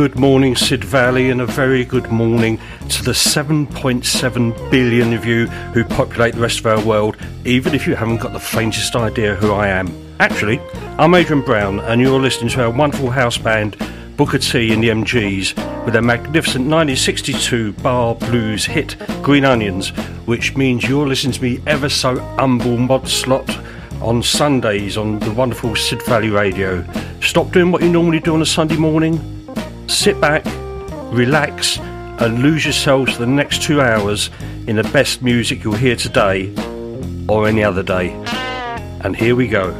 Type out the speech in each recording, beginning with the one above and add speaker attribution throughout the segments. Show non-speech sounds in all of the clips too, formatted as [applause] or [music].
Speaker 1: good morning, Sid Valley, and a very good morning to the 7.7 billion of you who populate the rest of our world, even if you haven't got the faintest idea who I am. Actually, I'm Adrian Brown, and you're listening to our wonderful house band, Booker T and the MGs, with their magnificent 1962 bar blues hit, Green Onions, which means you're listening to me ever so humble mod slot on Sundays on the wonderful Sid Valley Radio. Stop doing what you normally do on a Sunday morning, sit back, relax, and lose yourselves for the next two hours in the best music you'll hear today or any other day. And here we go.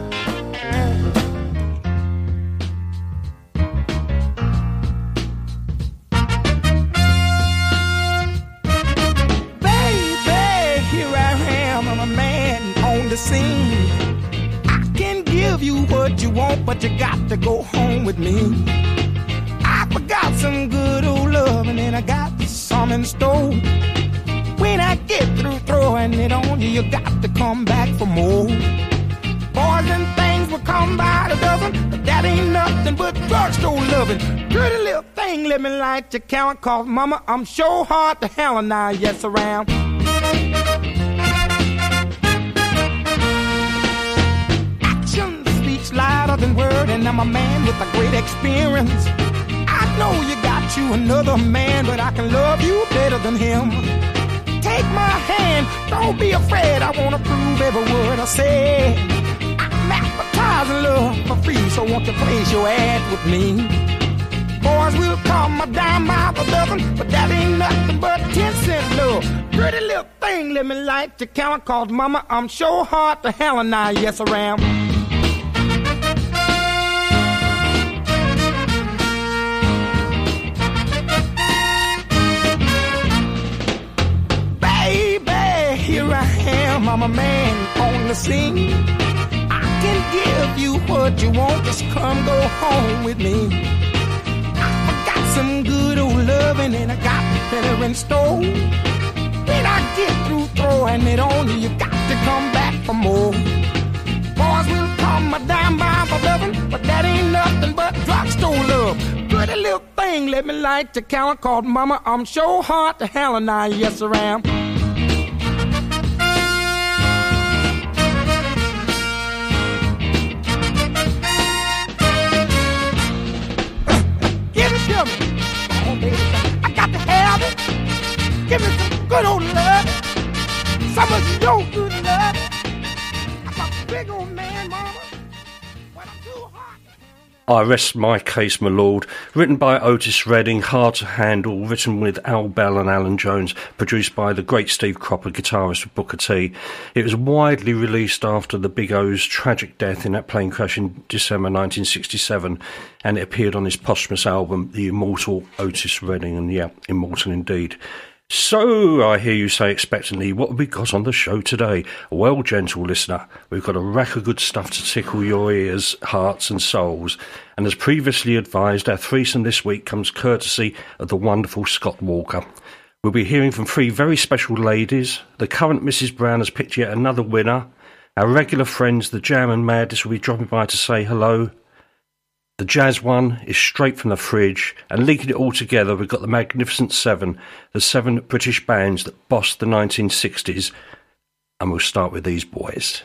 Speaker 2: Loving. Pretty little thing, let me light your count, cause mama, I'm sure hard to and I yes around. Action speaks louder than word, and I'm a man with a great experience. I know you got you another man, but I can love you better than him. Take my hand, don't be afraid. I wanna prove every word I say. I'm advertising love for free, so won't you place your ad with me? Boys will come a dime by the dozen, but that ain't nothing but ten cent love. Pretty little thing, let me light the count, cause mama, I'm sure hard to hell and I, yes I am. I'm a man on the scene. I can give you what you want, just come go home with me. Good old loving and I got better in store. When I get through throwing it on you, you got to come back for more. Boys will call my dime by for loving, but that ain't nothing but drugstore love. Pretty little thing, let me light the count called Mama. I'm sure hard to hell and I, yes, I am. Give me some good old love. Some of your good love. I'm a big old man, mama.
Speaker 1: I Rest My Case, My Lord, written by Otis Redding, hard to handle, written with Al Bell and Alan Jones, produced by the great Steve Cropper, guitarist of Booker T. It was widely released after the Big O's tragic death in that plane crash in December 1967, and it appeared on his posthumous album, The Immortal Otis Redding, and yeah, immortal indeed. So, I hear you say expectantly, what have we got on the show today? Well, gentle listener, we've got a rack of good stuff to tickle your ears, hearts, and souls. And as previously advised, our threesome this week comes courtesy of the wonderful Scott Walker. We'll be hearing from three very special ladies. The current Mrs. Brown has picked yet another winner. Our regular friends, the Jam and Madness, will be dropping by to say hello. The jazz one is straight from the fridge, and linking it all together, we've got the Magnificent Seven, the seven British bands that bossed the 1960s, and we'll start with these boys.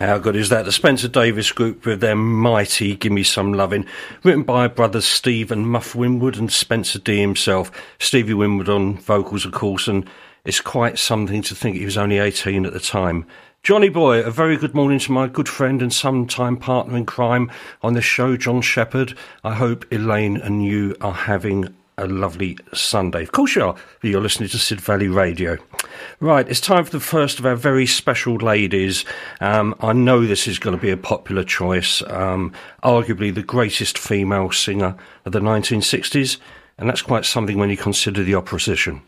Speaker 3: How good is that? The Spencer Davis Group with their mighty Gimme Some Lovin', written by brothers Steve and Muff Winwood and Spencer D himself. Stevie Winwood on vocals, of course, and it's quite something to think he was only 18 at the time. Johnny Boy, a very good morning to my good friend and sometime partner in crime on the show, John Shepherd. I hope Elaine and you are having a lovely Sunday. Of course you are, you're listening to Sid Valley Radio. Right, it's time for the first of our very special ladies. Um, I know this is going to be a popular choice, um, arguably the greatest female singer of the 1960s, and that's quite something when you consider the opposition.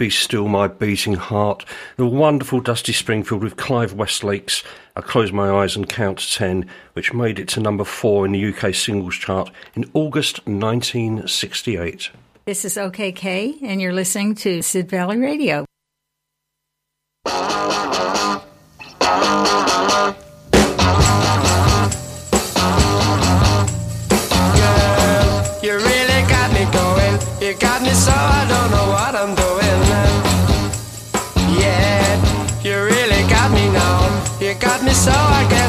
Speaker 3: Be Still My Beating Heart, the wonderful Dusty Springfield with Clive Westlake's I Close My Eyes and Count to Ten, which made it to number four in the UK singles chart in August 1968.
Speaker 4: This is OKK, and you're listening to Sid Valley Radio.
Speaker 5: Girl, you really got me going. You got me so I can't sleep at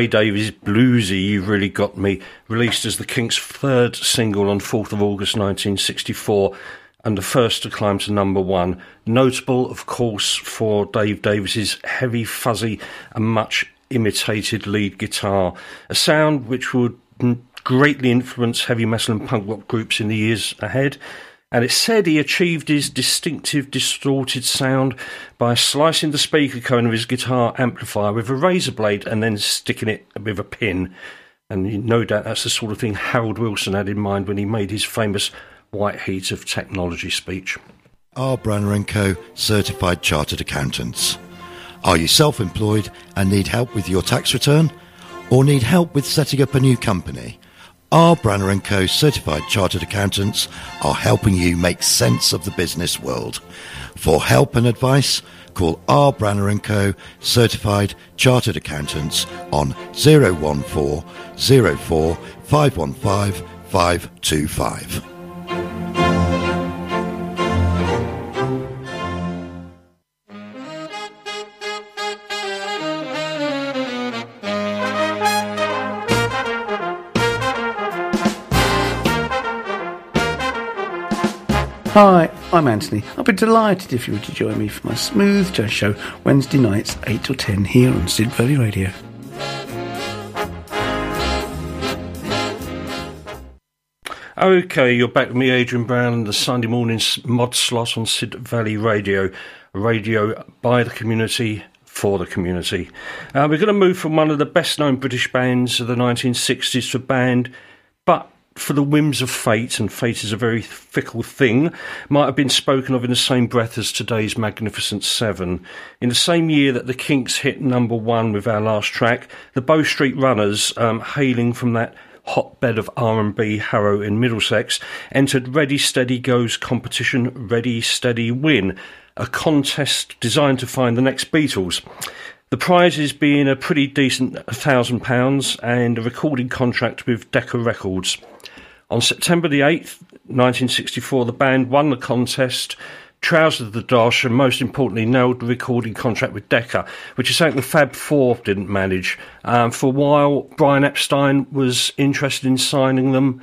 Speaker 1: Ray Davies' Bluesy, You've Really Got Me, released as the Kinks' third single on 4th of August 1964 and the first to climb to number one. Notable, of course, for Dave Davies's heavy, fuzzy, and much imitated lead guitar, a sound which would greatly influence heavy metal and punk rock groups in the years ahead. And it's said he achieved his distinctive distorted sound by slicing the speaker cone of his guitar amplifier with a razor blade and then sticking it with a pin. And no doubt that's the sort of thing Harold Wilson had in mind when he made his famous White Heat of Technology speech.
Speaker 6: R. Branner & Co. Certified Chartered Accountants. Are you self-employed and need help with your tax return? Or need help with setting up a new company? R. Branner & Co. Certified Chartered Accountants are helping you make sense of the business world. For help and advice, call R. Branner & Co. Certified Chartered Accountants on 014 04 515 525.
Speaker 7: I'm Anthony. I'll be delighted if you were to join me for my smooth jazz show Wednesday nights 8 till 10 here on Sid Valley Radio.
Speaker 1: Okay, you're back with me, Adrian Brown, and the Sunday morning mod slot on Sid Valley Radio, radio by the community for the community. Uh, we're going to move from one of the best known British bands of the 1960s to a band, for the whims of fate, and fate is a very fickle thing, might have been spoken of in the same breath as today's Magnificent Seven. In the same year that the Kinks hit number one with our last track, the Bo Street Runners, um, hailing from that hotbed of R&B Harrow in Middlesex, entered Ready Steady Go's competition Ready Steady Win, a contest designed to find the next Beatles. The prizes being a pretty decent thousand pounds and a recording contract with Decca Records. On September the 8th, 1964, the band won the contest, trousered the dosh, and most importantly, nailed the recording contract with Decca, which is something the Fab Four didn't manage. Um, for a while, Brian Epstein was interested in signing them,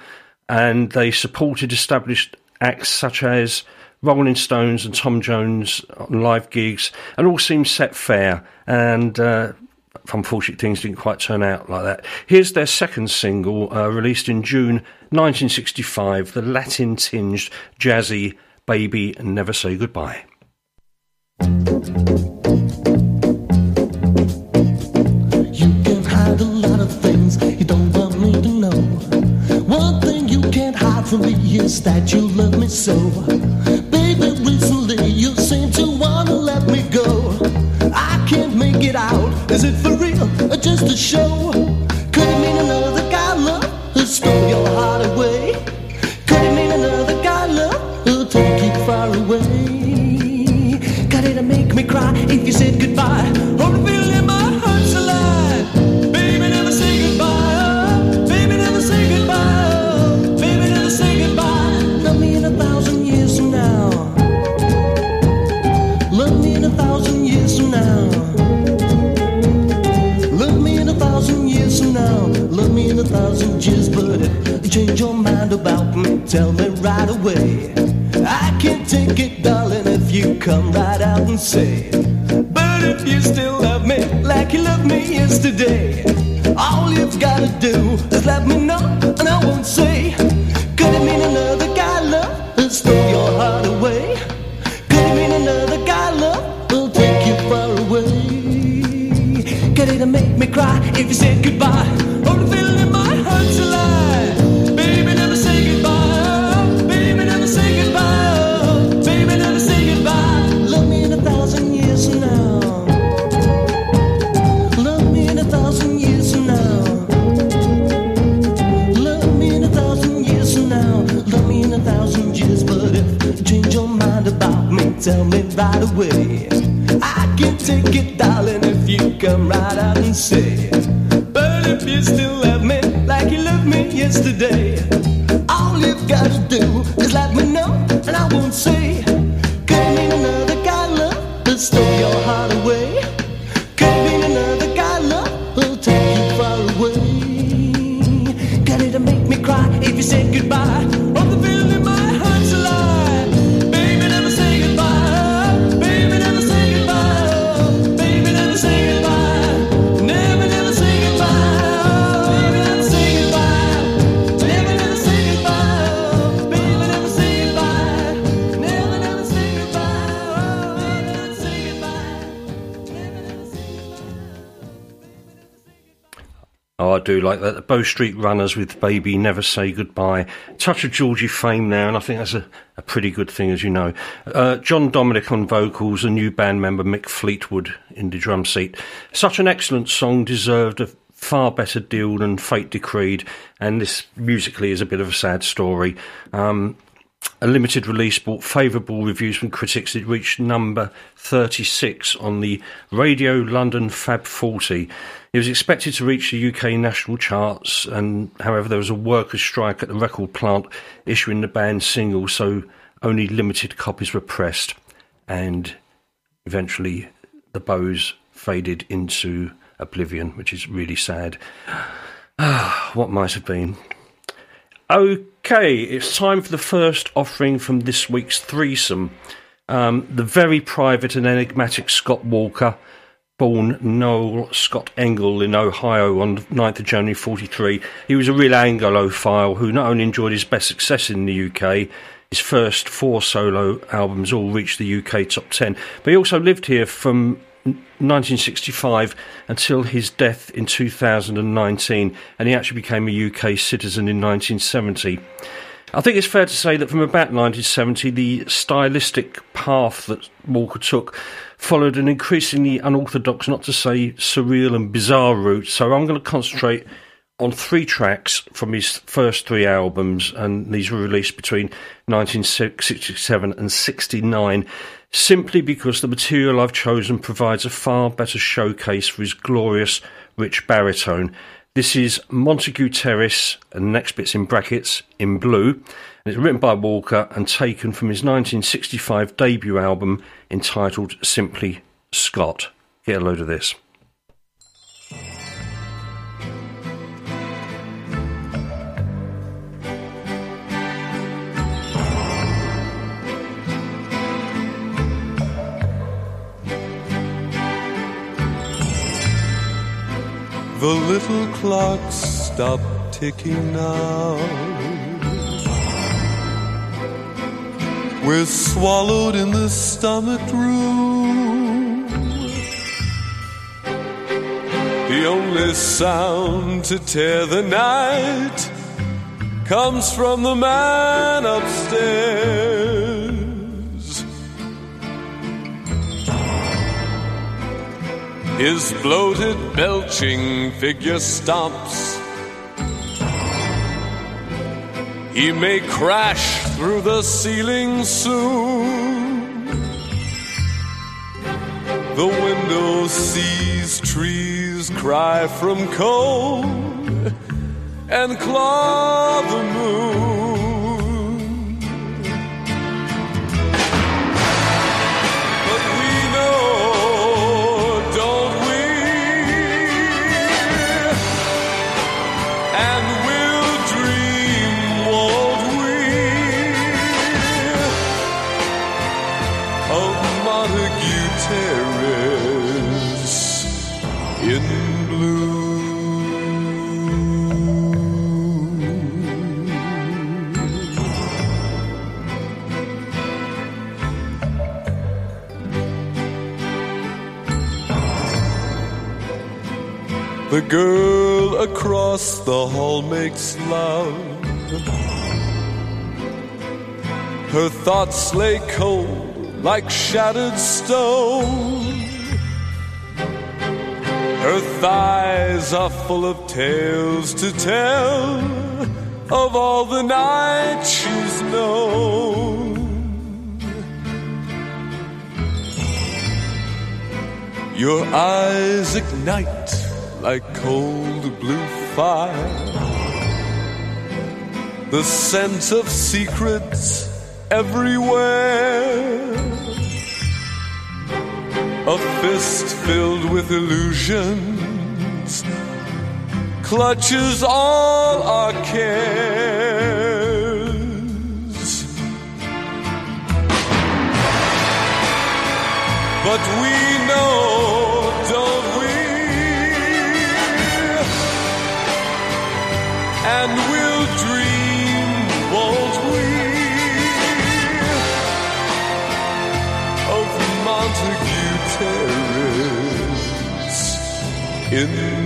Speaker 1: and they supported established acts such as Rolling Stones and Tom Jones on live gigs, and all seemed set fair. And uh, unfortunately, things didn't quite turn out like that. Here's their second single, uh, released in June 1965, the Latin tinged, jazzy Baby Never Say Goodbye.
Speaker 8: You can hide a lot of things you don't want me to know. One thing you can't hide from me is that you love me so. Baby, recently you seem to wanna let me go. I can't make it out. Is it just a show? Could it mean another guy love who stole your heart away? Could it mean another guy love who'll take you far away? Got it to make me cry if you said tell me right away. I can't take it, darling, if you come right out and say. But if you still love me like you loved me yesterday, all you've gotta do is let me know, and I won't say. Could it mean another guy love will your heart away? Could it mean another guy love will take you far away? Could it make me cry if you said goodbye? Tell me right away. I can take it, darling, if you come right out and say. But if you still love me like you loved me yesterday, all you've got to do is let me know, and I won't say.
Speaker 1: Do like that. The Bo Street Runners with Baby Never Say Goodbye. Touch of Georgie Fame now, and I think that's a, a pretty good thing, as you know. Uh, John Dominic on vocals, a new band member Mick Fleetwood in the drum seat. Such an excellent song, deserved a far better deal than Fate Decreed, and this musically is a bit of a sad story. Um, a limited release brought favourable reviews from critics. It reached number 36 on the Radio London Fab 40. It was expected to reach the UK national charts, and however, there was a workers' strike at the record plant issuing the band's single, so only limited copies were pressed, and eventually the bows faded into oblivion, which is really sad. [sighs] What might have been. Okay, it's time for the first offering from this week's threesome. Um, the very private and enigmatic Scott Walker, born Noel Scott Engel in Ohio on 9th of January 43. He was a real Anglophile who not only enjoyed his best success in the UK, his first four solo albums all reached the UK top 10, but he also lived here from 1965 until his death in 2019, and he actually became a UK citizen in 1970. I think it's fair to say that from about 1970, the stylistic path that Walker took followed an increasingly unorthodox, not to say surreal and bizarre route. So I'm going to concentrate on three tracks from his first three albums, and these were released between 1967 and 69, simply because the material I've chosen provides a far better showcase for his glorious, rich baritone. This is Montague Terrace, and next bit's in brackets, in blue, and it's written by Walker and taken from his 1965 debut album entitled simply Scott. Get a load of this.
Speaker 9: The little clocks stop ticking now. We're swallowed in the stomach room. The only sound to tear the night comes from the man upstairs. His bloated, belching figure stomps. He may crash through the ceiling soon. The window sees trees cry from cold and claw the moon. The girl across the hall makes love. Her thoughts lay cold like shattered stone. Her thighs are full of tales to tell of all the nights she's known. Your eyes ignite like cold blue fire. The scent of secrets everywhere. A fist filled with illusions clutches all our cares. But we know, And we'll dream, won't we? Of Montague Terrace in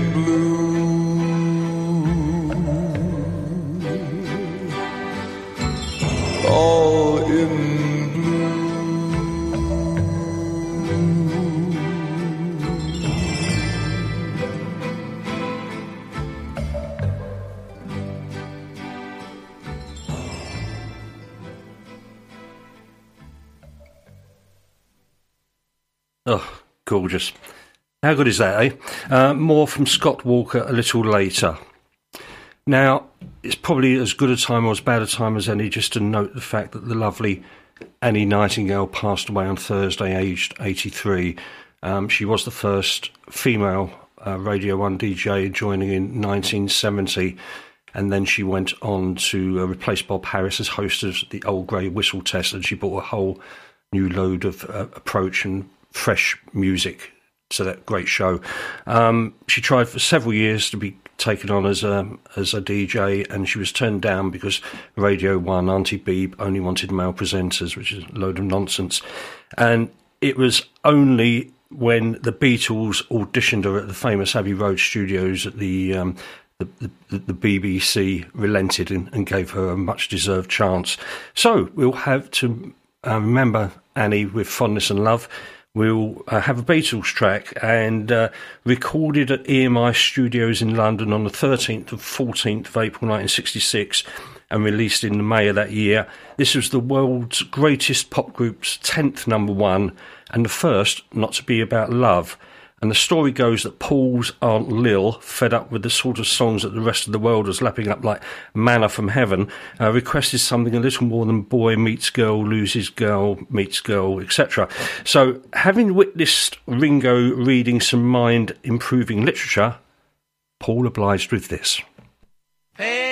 Speaker 1: gorgeous. How good is that, eh? Uh, more from Scott Walker a little later. Now, it's probably as good a time or as bad a time as any just to note the fact that the lovely Annie Nightingale passed away on Thursday, aged 83. Um, she was the first female uh, Radio 1 DJ joining in 1970, and then she went on to uh, replace Bob Harris as host of the Old Grey Whistle Test, and she brought a whole new load of uh, approach and fresh music to that great show. Um, she tried for several years to be taken on as a as a DJ, and she was turned down because Radio One, Auntie Beeb, only wanted male presenters, which is a load of nonsense. And it was only when the Beatles auditioned her at the famous Abbey Road studios at the um, the, the, the BBC relented and, and gave her a much deserved chance. So we'll have to uh, remember Annie with fondness and love. We'll uh, have a Beatles track and uh, recorded at EMI Studios in London on the 13th and 14th of April 1966 and released in May of that year. This was the world's greatest pop group's 10th number one and the first not to be about love. And the story goes that Paul's Aunt Lil, fed up with the sort of songs that the rest of the world was lapping up like manna from heaven, uh, requested something a little more than boy meets girl, loses girl, meets girl, etc. So, having witnessed Ringo reading some mind improving literature, Paul obliged with this.
Speaker 5: Paperback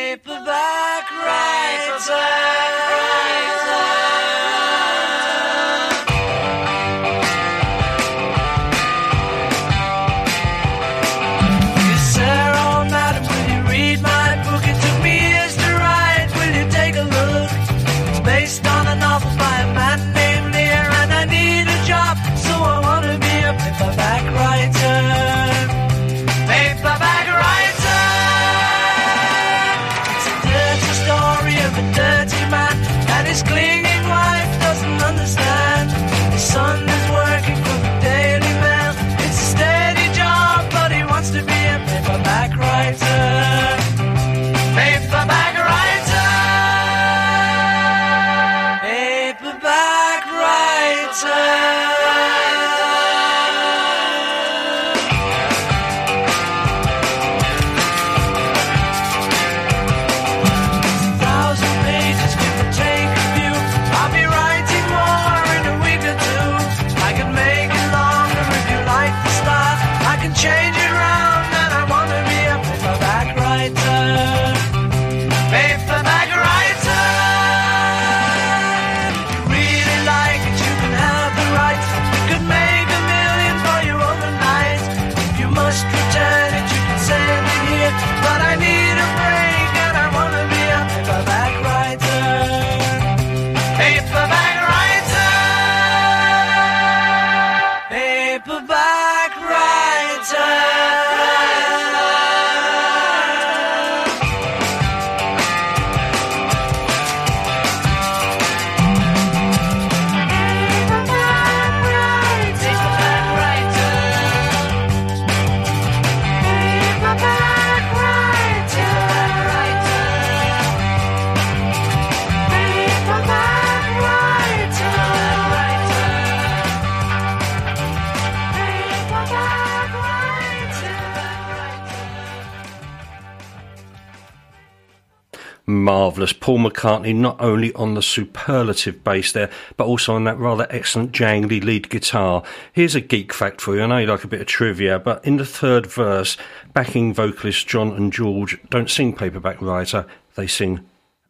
Speaker 1: Paul McCartney not only on the superlative bass there, but also on that rather excellent jangly lead guitar. Here's a geek fact for you. I know you like a bit of trivia, but in the third verse, backing vocalists John and George don't sing Paperback Writer, they sing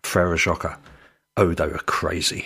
Speaker 1: Frere Jacques. Oh, they were crazy.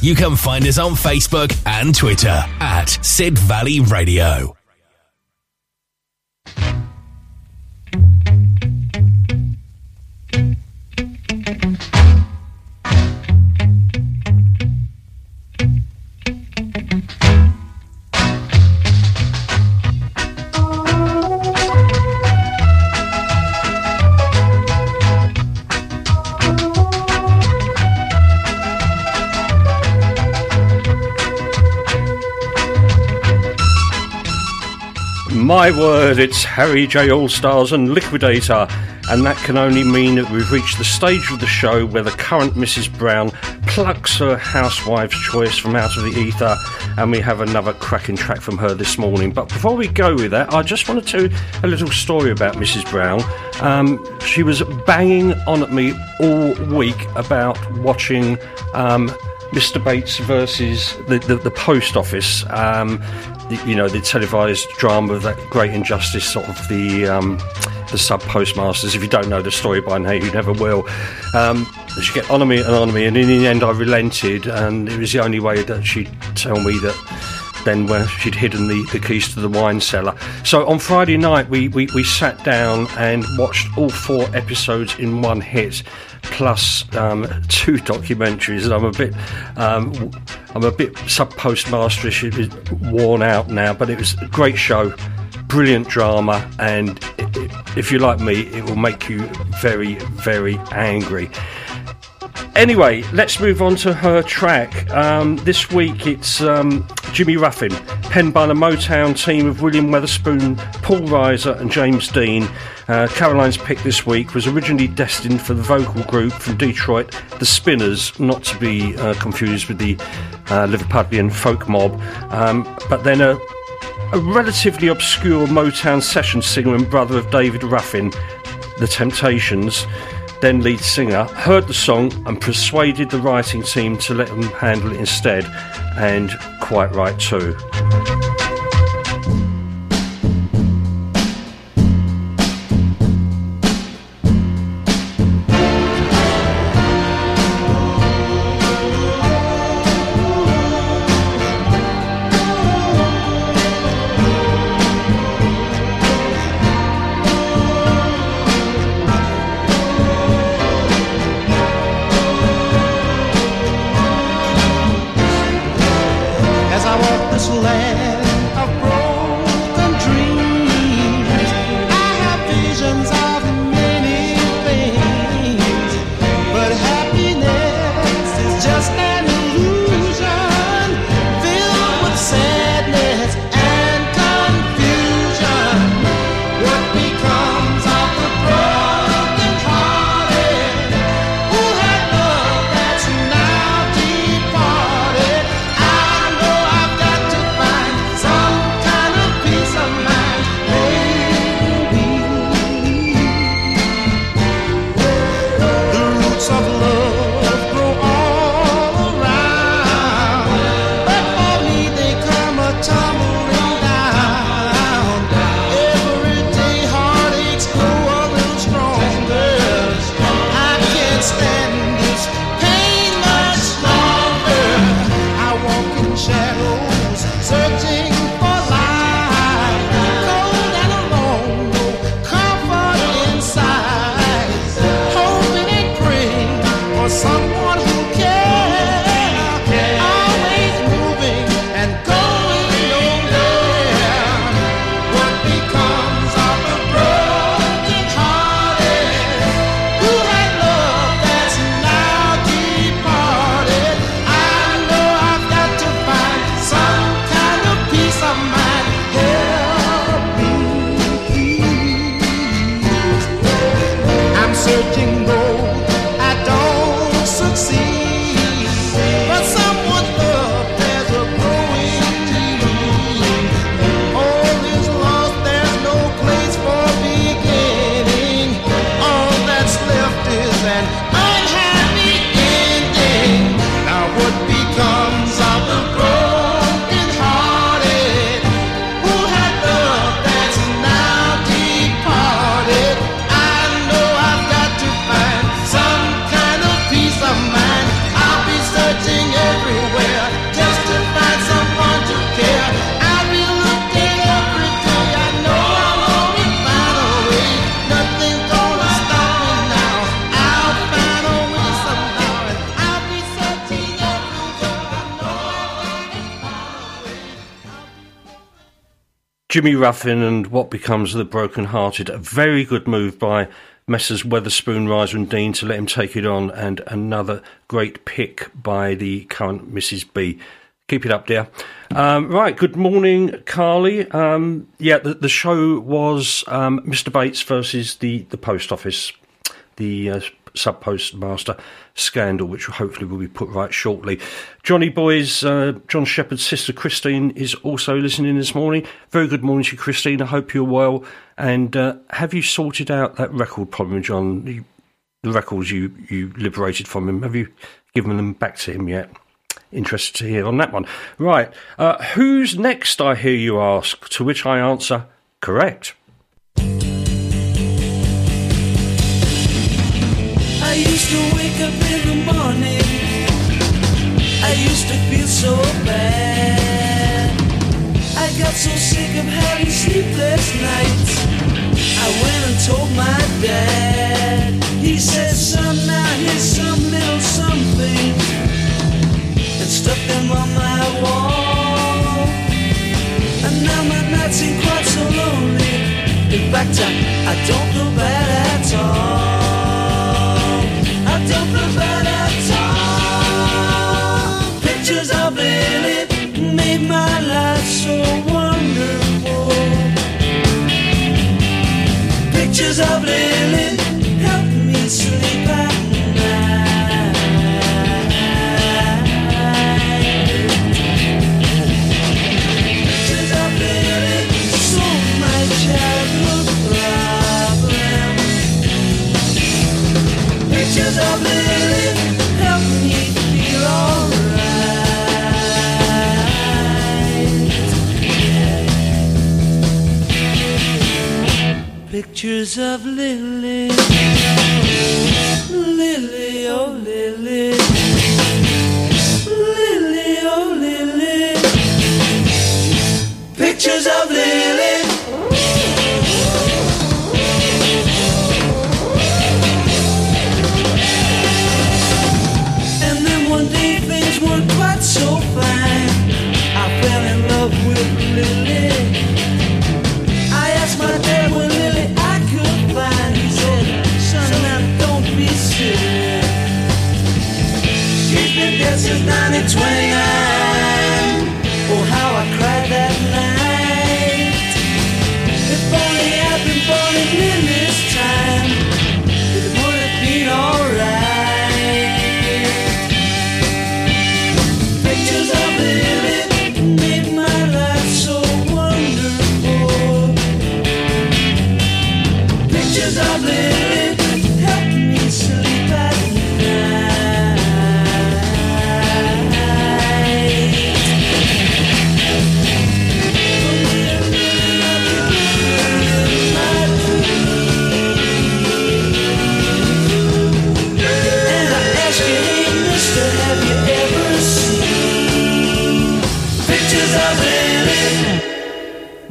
Speaker 10: you can find us on Facebook and Twitter at Sid Valley Radio.
Speaker 1: My word, it's Harry J. Allstars and Liquidator, and that can only mean that we've reached the stage of the show where the current Mrs. Brown plucks her housewife's choice from out of the ether, and we have another cracking track from her this morning. But before we go with that, I just want to a little story about Mrs. Brown. Um, she was banging on at me all week about watching. Um, Mr. Bates versus the, the, the post office. Um, the, you know, the televised drama of that great injustice sort of the um, the sub postmasters. If you don't know the story by now, you never will. Um, she get on me and on me, and in the end, I relented, and it was the only way that she'd tell me that then where she'd hidden the, the keys to the wine cellar. So on Friday night, we, we, we sat down and watched all four episodes in one hit, plus um, two documentaries. And I'm a bit um, I'm a bit sub postmasterish, worn out now, but it was a great show. Brilliant drama, and it, it, if you're like me, it will make you very, very angry. Anyway, let's move on to her track. Um, this week it's um, Jimmy Ruffin, penned by the Motown team of William Weatherspoon, Paul Riser, and James Dean. Uh, Caroline's pick this week was originally destined for the vocal group from Detroit, the Spinners, not to be uh, confused with the uh, Liverpudlian folk mob. Um, but then a, a relatively obscure Motown session singer and brother of David Ruffin, The Temptations then lead singer, heard the song and persuaded the writing team to let them handle it instead, and quite right too. Jimmy Ruffin and What Becomes of the Broken Hearted. A very good move by Messrs. Weatherspoon, Riser and Dean to let him take it on, and another great pick by the current Mrs. B. Keep it up, dear. Um, right, good morning, Carly. Um, yeah, the, the show was um, Mr. Bates versus the, the post office, the uh, sub postmaster scandal, which hopefully will be put right shortly. Johnny Boy's uh, John Shepherd's sister Christine is also listening this morning. Very good morning to you, Christine. I hope you're well. And uh, have you sorted out that record problem, John? The, the records you, you liberated from him, have you given them back to him yet? Interested to hear on that one. Right. Uh, who's next, I hear you ask? To which I answer, correct.
Speaker 5: I used to wake up in the morning. I used to feel so bad. I got so sick of having sleepless nights. I went and told my dad. He said, son, now here's some little something. And stuck them on my wall. And now my nights seem quite so lonely. In fact, I, I don't feel bad at all. Pictures of Lily made my life so wonderful. Pictures of Lily help me sleep at Pictures of Lily, Lily, oh Lily, Lily, oh Lily. Pictures of Lily. 20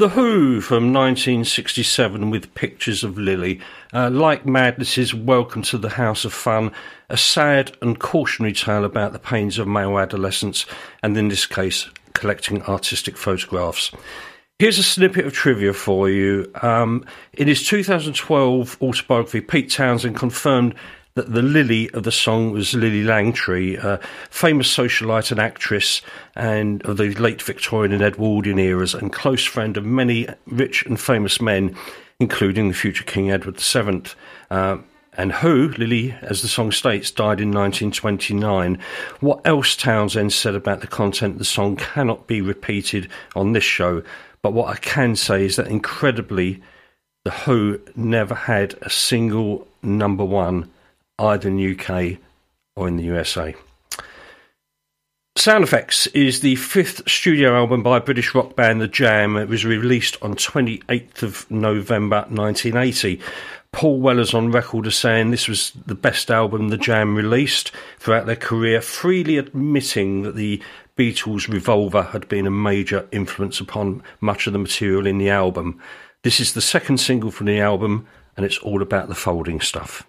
Speaker 1: The Who from 1967 with pictures of Lily. Uh, like Madness's Welcome to the House of Fun, a sad and cautionary tale about the pains of male adolescence, and in this case, collecting artistic photographs. Here's a snippet of trivia for you. Um, in his 2012 autobiography, Pete Townshend confirmed that the Lily of the song was Lillie Langtry, a famous socialite and actress and of the late Victorian and Edwardian eras, and close friend of many rich and famous men, including the future King Edward VII. Uh, and who, Lily, as the song states, died in 1929. What else Townshend said about the content of the song cannot be repeated on this show, but what I can say is that incredibly, The Who never had a single number one either in the UK or in the USA. Sound Effects is the fifth studio album by British rock band The Jam. It was released on 28th of November 1980. Paul Weller's on record as saying this was the best album The Jam released throughout their career, freely admitting that the Beatles' Revolver had been a major influence upon much of the material in the album. This is the second single from the album, and it's all about the folding stuff.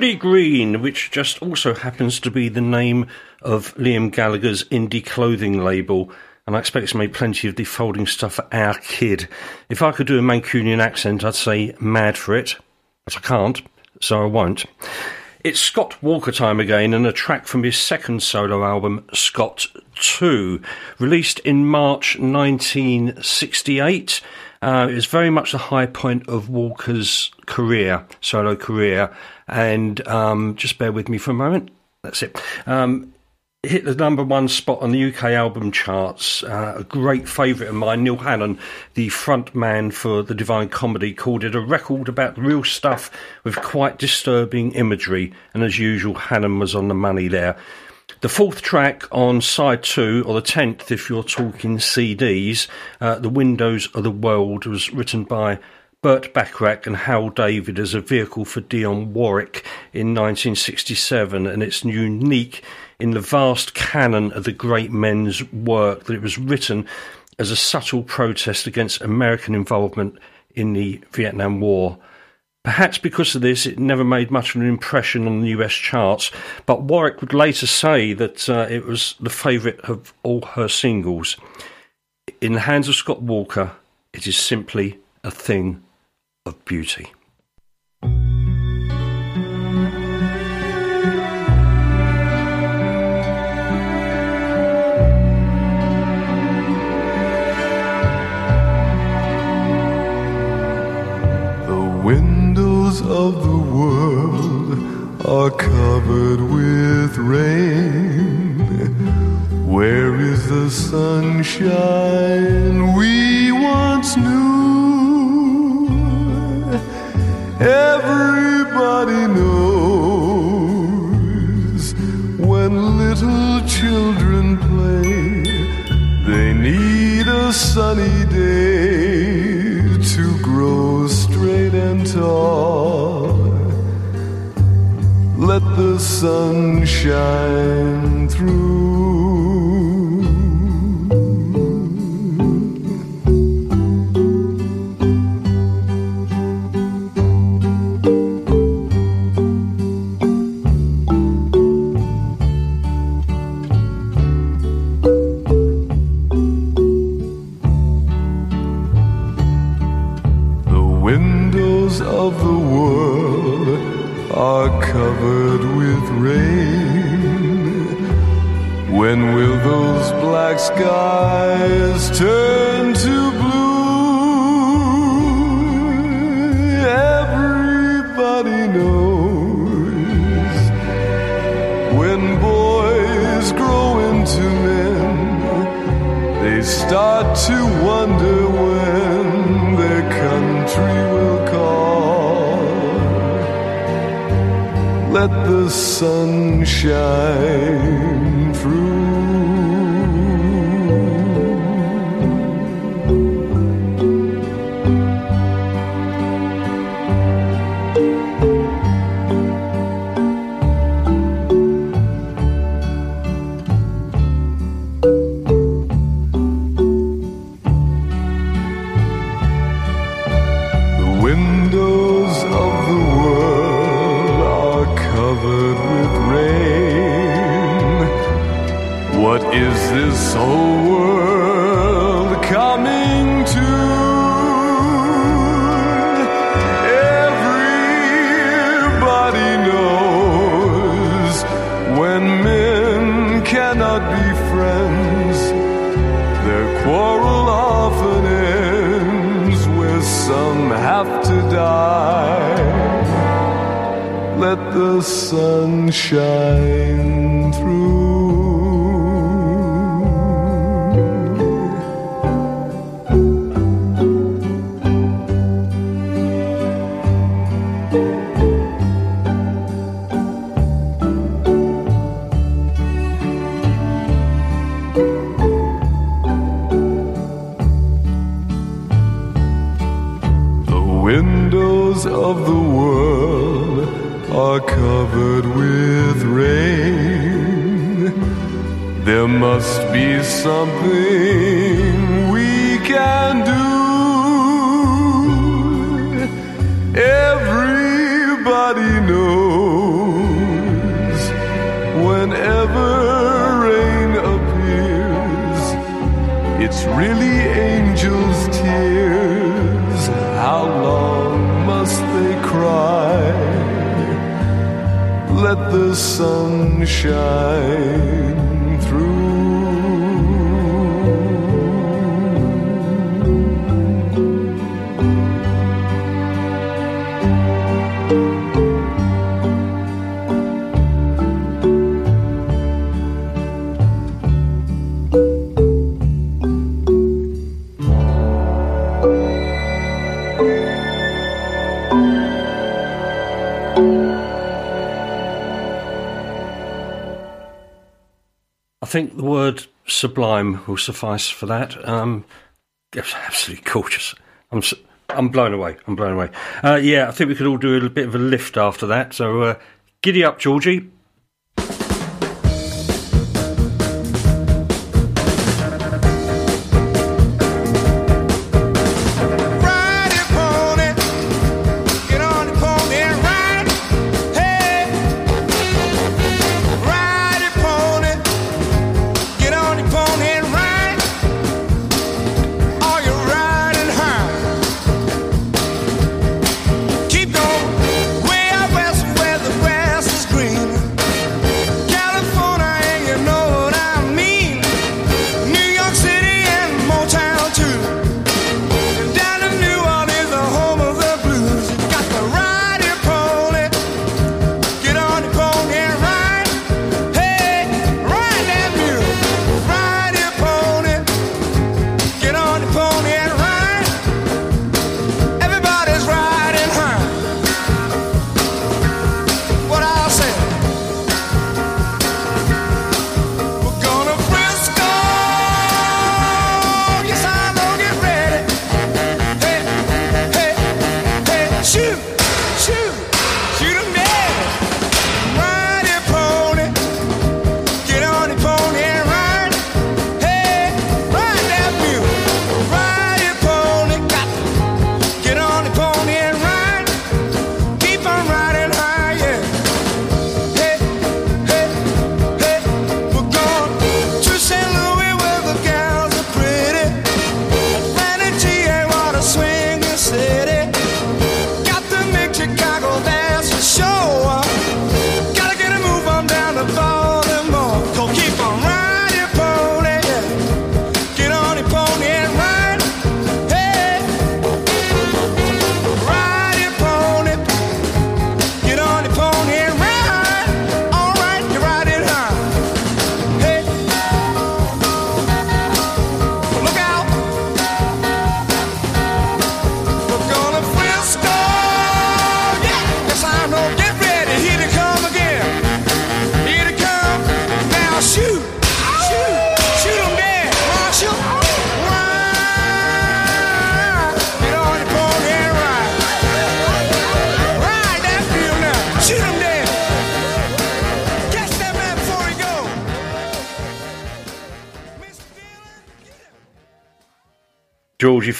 Speaker 11: Pretty Green,
Speaker 1: which just also happens to be the name of Liam Gallagher's indie clothing label. And I expect it's made plenty of defolding stuff for our kid. If I could do a Mancunian accent, I'd say mad for it. But I can't, so I won't. It's Scott Walker time again, and a track from his second solo album, Scott 2, released in March 1968. Uh, it was very much the high point of Walker's career, solo career, and um, just bear with me for a moment. That's it. Um, it hit the number one spot on the UK album charts. Uh, a great favourite of mine, Neil Hannon, the front man for the Divine Comedy, called it a record about real stuff with quite disturbing imagery. And as usual, Hannon was on the money there. The fourth track on side two, or the tenth if you're talking CDs, uh, The Windows of the World, was written by Burt Bacharach and Hal David as a vehicle for Dionne Warwick in 1967, and it's unique in the vast canon of the great men's work that it was written as a subtle protest against American involvement in the Vietnam War. Perhaps because of this, it never made much of an impression on the US charts, but Warwick would later say that uh, it was the favourite of all her singles. In the hands of Scott Walker, it is simply a thing of beauty.
Speaker 9: Of the world are covered with rain. Where is the sunshine we once knew? Everybody knows the
Speaker 12: think the word sublime will suffice for that. Um, absolutely gorgeous. I'm I'm blown away. I'm blown away. Uh, yeah, I think we could all do a bit of a lift after that. So uh, giddy up, Georgie.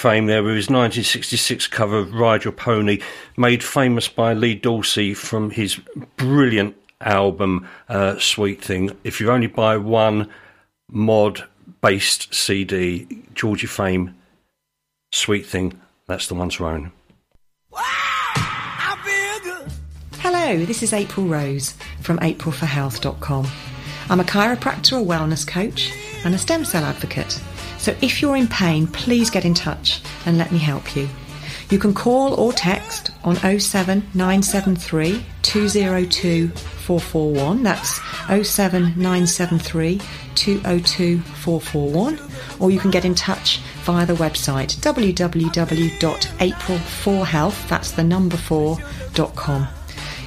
Speaker 1: Fame there with his 1966 cover of Ride Your Pony, made famous by Lee Dorsey from his brilliant album uh, Sweet Thing. If you only buy one mod based CD, Georgie Fame, Sweet Thing, that's the one to own.
Speaker 13: Hello, this is April Rose from aprilforhealth.com. I'm a chiropractor, a wellness coach, and a stem cell advocate. So if you're in pain, please get in touch and let me help you. You can call or text on 07973 202 441. That's 07973 202 441. Or you can get in touch via the website www.april4health, that's the number 4.com.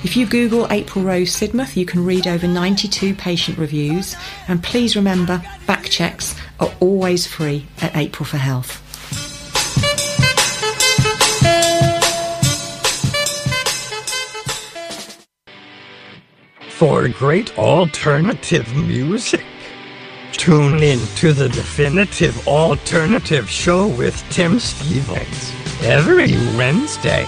Speaker 13: If you Google April Rose Sidmouth, you can read over 92 patient reviews. And please remember, back checks are always free at April for Health.
Speaker 14: For great alternative music, tune in to the Definitive Alternative Show with Tim Stevens every Wednesday.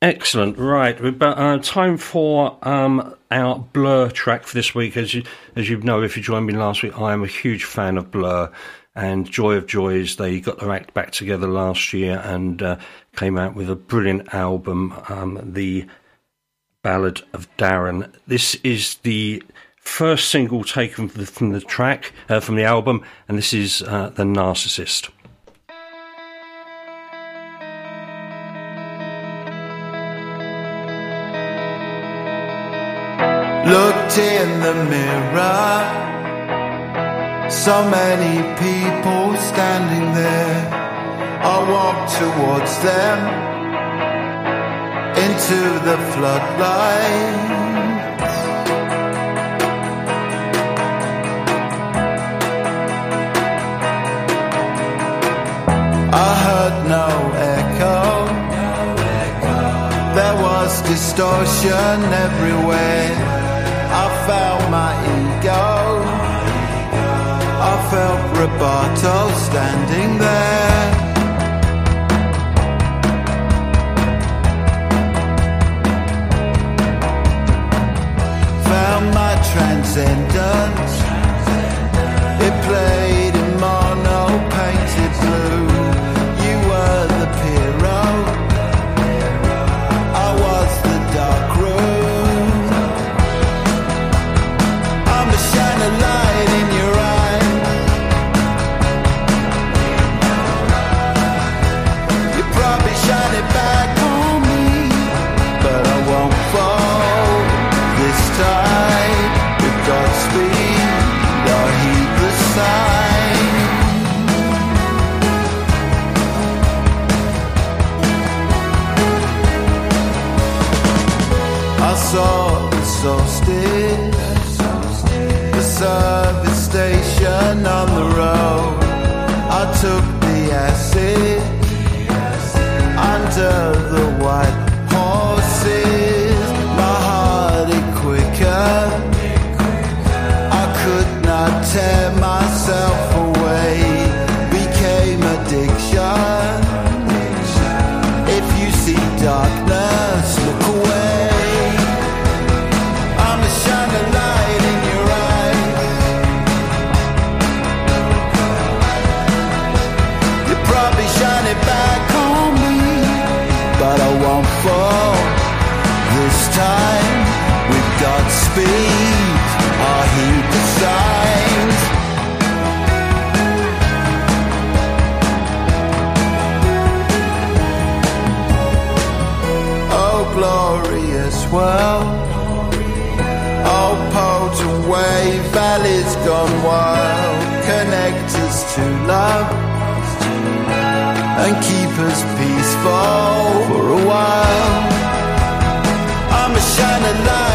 Speaker 1: Excellent. Right, we've uh, time for um, our Blur track for this week. As you, as you know, if you joined me last week, I am a huge fan of Blur and Joy of Joys. They got their act back together last year and uh, came out with a brilliant album, um, the Ballad of Darren. This is the first single taken from the, from the track uh, from the album, and this is uh, the Narcissist.
Speaker 15: Looked in the mirror, so many people standing there. I walked towards them into the floodlights. I heard no echo. There was distortion everywhere. I felt my ego. I felt Roboto standing there. Found my transcendence. Under the world. Oh, potent wave, valleys gone wild. Connect us to love and keep us peaceful for a while. I'm a shining light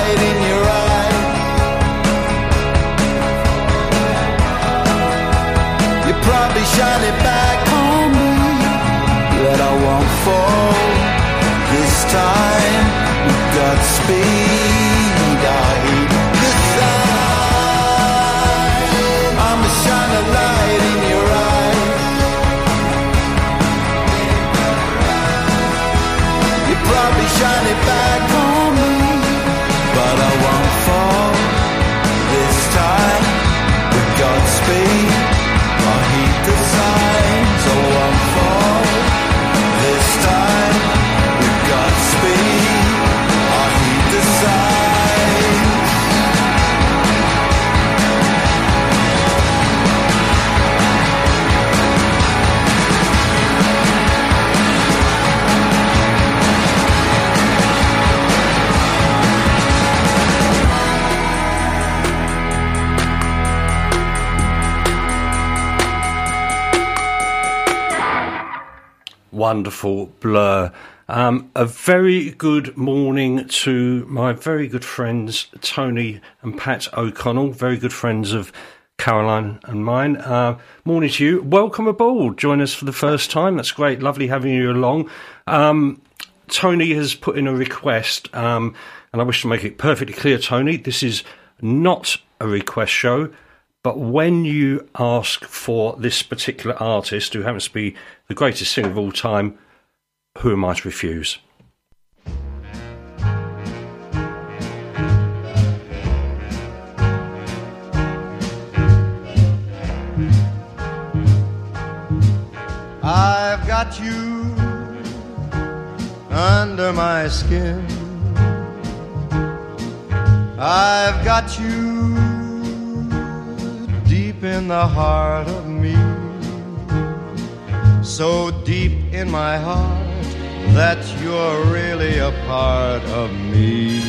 Speaker 1: Wonderful blur. Um, a very good morning to my very good friends Tony and Pat O'Connell, very good friends of Caroline and mine. Uh, morning to you. Welcome aboard. Join us for the first time. That's great. Lovely having you along. Um, Tony has put in a request, um, and I wish to make it perfectly clear, Tony, this is not a request show. But when you ask for this particular artist, who happens to be the greatest singer of all time, who am I to refuse?
Speaker 16: I've got you under my skin. I've got you deep in the heart of me. So deep in my heart that you're really a part of me.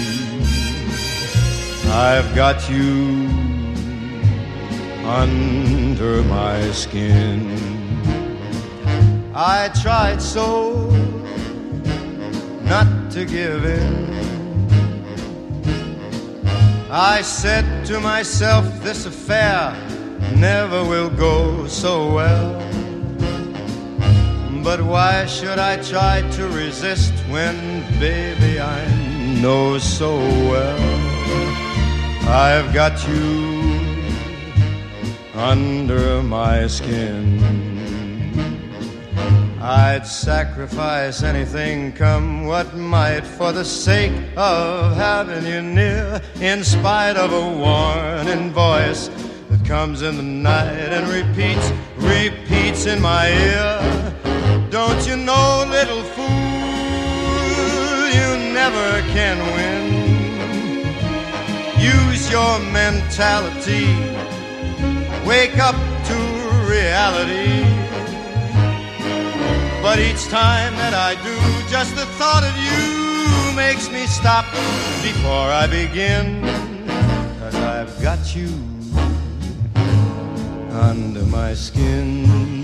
Speaker 16: I've got you under my skin. I tried so not to give in. I said to myself, this affair never will go so well. But why should I try to resist when, baby, I know so well I've got you under my skin? I'd sacrifice anything, come what might, for the sake of having you near, in spite of a warning voice that comes in the night and repeats, repeats in my ear. Don't you know, little fool, you never can win. Use your mentality, wake up to reality. But each time that I do, just the thought of you makes me stop before I begin. Cause I've got you under my skin.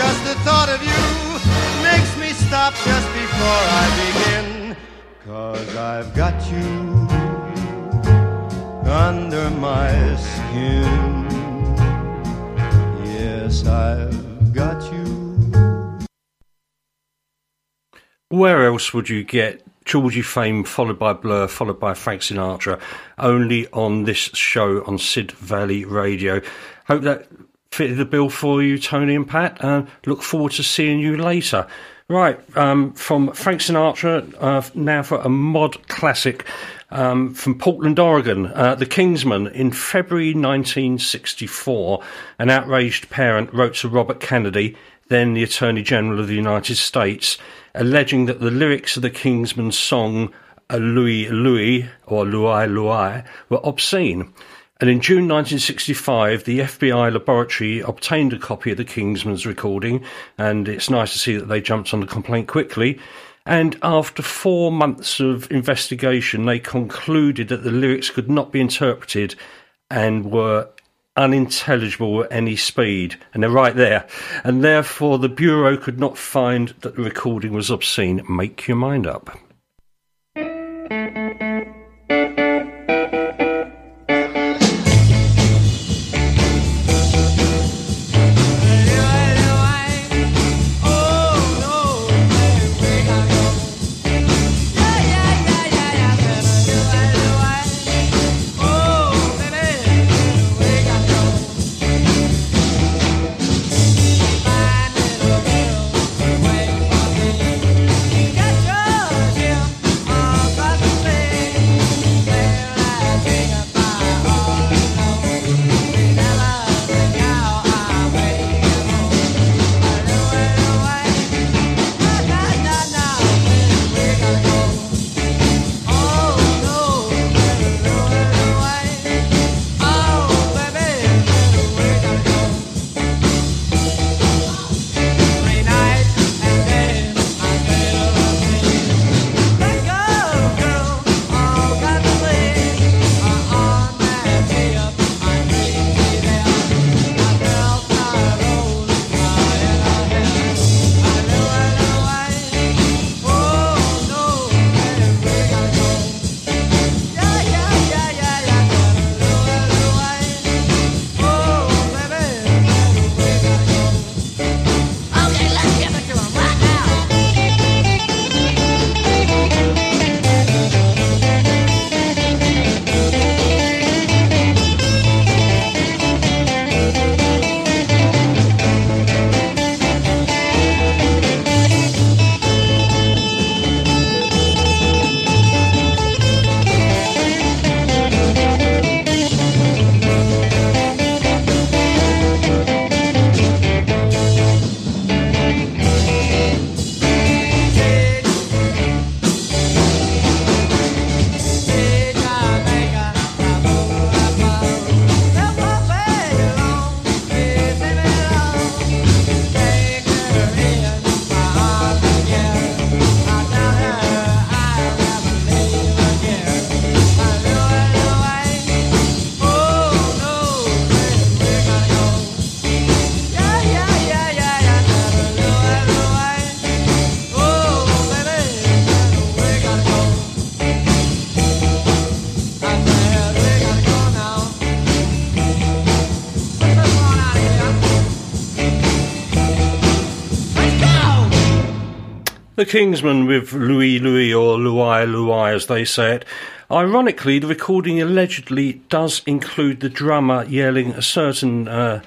Speaker 16: just the thought of you makes me stop just before I begin. Cause I've got you under my skin. Yes, I've got you.
Speaker 1: Where else would you get Georgie Fame followed by Blur, followed by Frank Sinatra, only on this show on Sid Valley Radio? Hope that fitted the bill for you, Tony and Pat. And look forward to seeing you later. Right, um, from Frank Sinatra, uh, now for a mod classic um, from Portland, Oregon. Uh, the Kingsmen, in February 1964, an outraged parent wrote to Robert Kennedy, then the Attorney General of the United States, alleging that the lyrics of the Kingsmen's song uh, Louis Louis or Louis Louis were obscene. And in June 1965, the FBI laboratory obtained a copy of the Kingsmen's recording, and it's nice to see that they jumped on the complaint quickly. And after four months of investigation, they concluded that the lyrics could not be interpreted and were unintelligible at any speed. And they're right there. And therefore, the Bureau could not find that the recording was obscene. Make your mind up. The Kingsmen with Louis Louis or Louis Louis as they say it. Ironically, the recording allegedly does include the drummer yelling a certain uh,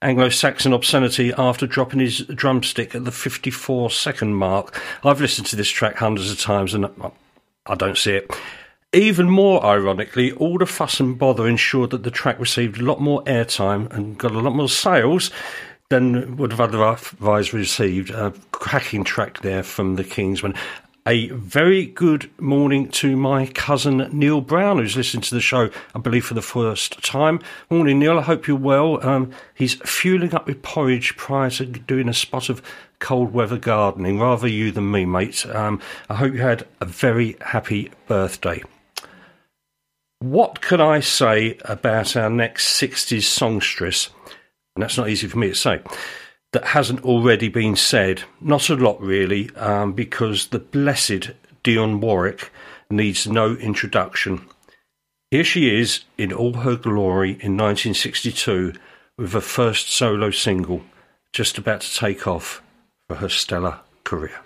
Speaker 1: Anglo-Saxon obscenity after dropping his drumstick at the 54 second mark. I've listened to this track hundreds of times and I- I don't see it. Even more ironically, all the fuss and bother ensured that the track received a lot more airtime and got a lot more sales than would have otherwise received. A cracking track there from the Kingsmen. A very good morning to my cousin Neil Brown, who's listening to the show, I believe, for the first time. Morning, Neil. I hope you're well. Um, he's fueling up with porridge prior to doing a spot of cold weather gardening. Rather you than me, mate. Um, I hope you had a very happy birthday. What can I say about our next 60s songstress? And that's not easy for me to say. That hasn't already been said. Not a lot, really, um, because the blessed Dionne Warwick needs no introduction. Here she is in all her glory in 1962 with her first solo single, just about to take off for her stellar career.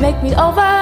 Speaker 17: Make me over.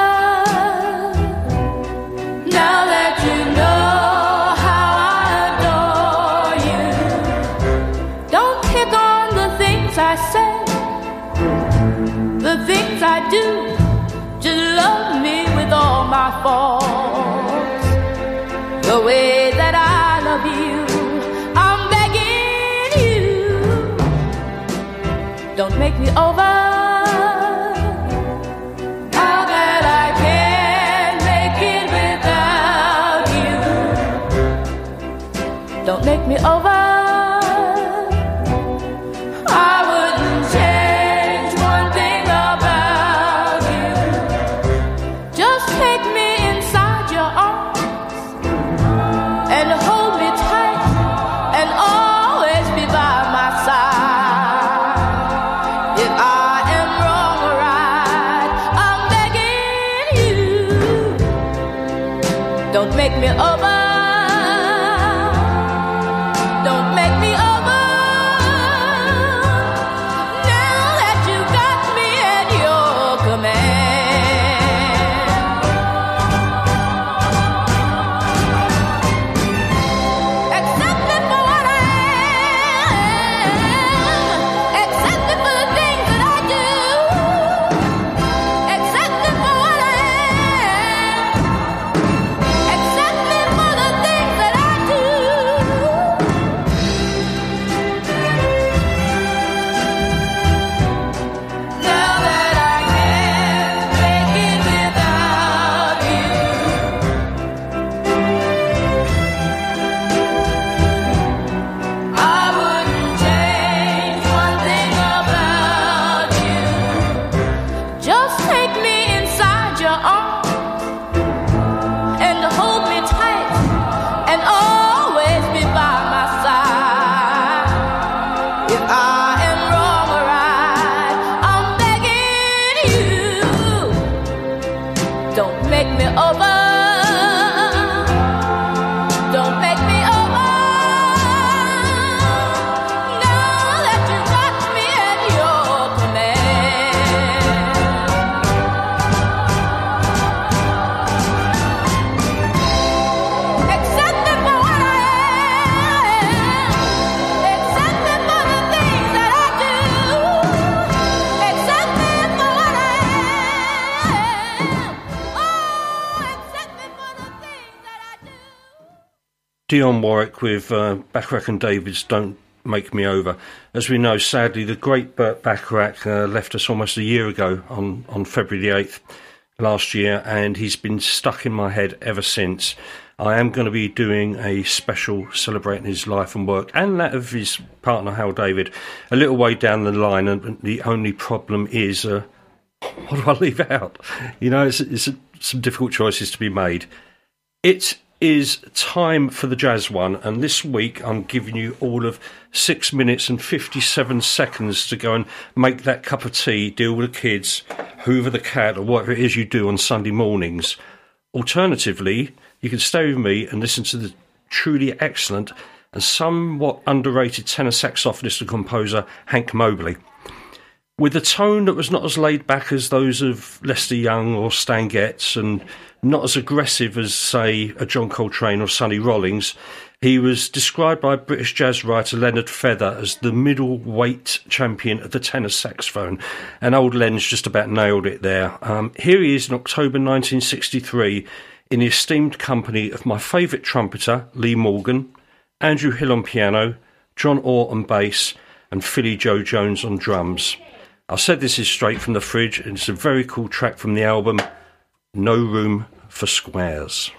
Speaker 1: Dionne Warwick with uh, Bacharach and David's Don't Make Me Over. As we know, sadly, the great Burt Bacharach uh, left us almost a year ago on, on February the 8th last year, and he's been stuck in my head ever since. I am going to be doing a special celebrating his life and work and that of his partner, Hal David, a little way down the line, and the only problem is. Uh, [laughs] what do I leave out? You know, it's, it's some difficult choices to be made. It is time for the jazz one, and this week I'm giving you all of six minutes and 57 seconds to go and make that cup of tea, deal with the kids, hoover the cat, or whatever it is you do on Sunday mornings. Alternatively, you can stay with me and listen to the truly excellent and somewhat underrated tenor saxophonist and composer Hank Mobley with a tone that was not as laid back as those of Lester Young or Stan Getz, and not as aggressive as, say, a John Coltrane or Sonny Rollins. He was described by British jazz writer Leonard Feather as the middleweight champion of the tenor saxophone, and old Len's just about nailed it there. Um, here he is in October 1963 in the esteemed company of my favourite trumpeter, Lee Morgan, Andrew Hill on piano, John Ore on bass, and Philly Joe Jones on drums. I said this is straight from the fridge, and it's a very cool track from the album No Room for Squares.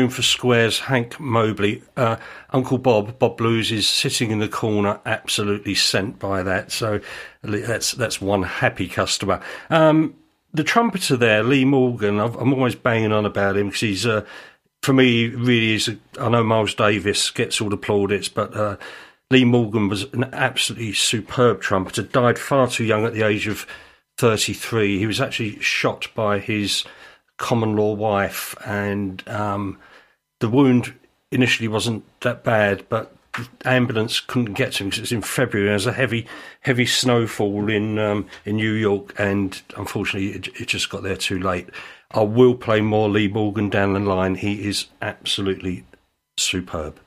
Speaker 1: Room for squares. Hank Mobley, uh, Uncle Bob, Bob Blues is sitting in the corner, absolutely sent by that. So that's that's one happy customer. Um, the trumpeter there, Lee Morgan. I've, I'm always banging on about him because he's, uh, for me, really is. A, I know Miles Davis gets all the plaudits, but uh, Lee Morgan was an absolutely superb trumpeter. Died far too young at the age of 33. He was actually shot by his common law wife, and um, the wound initially wasn't that bad, but the ambulance couldn't get to him because it was in February. There was a heavy, heavy snowfall in um, in New York, and unfortunately, it, it just got there too late. I will play more Lee Morgan down the line. He is absolutely superb.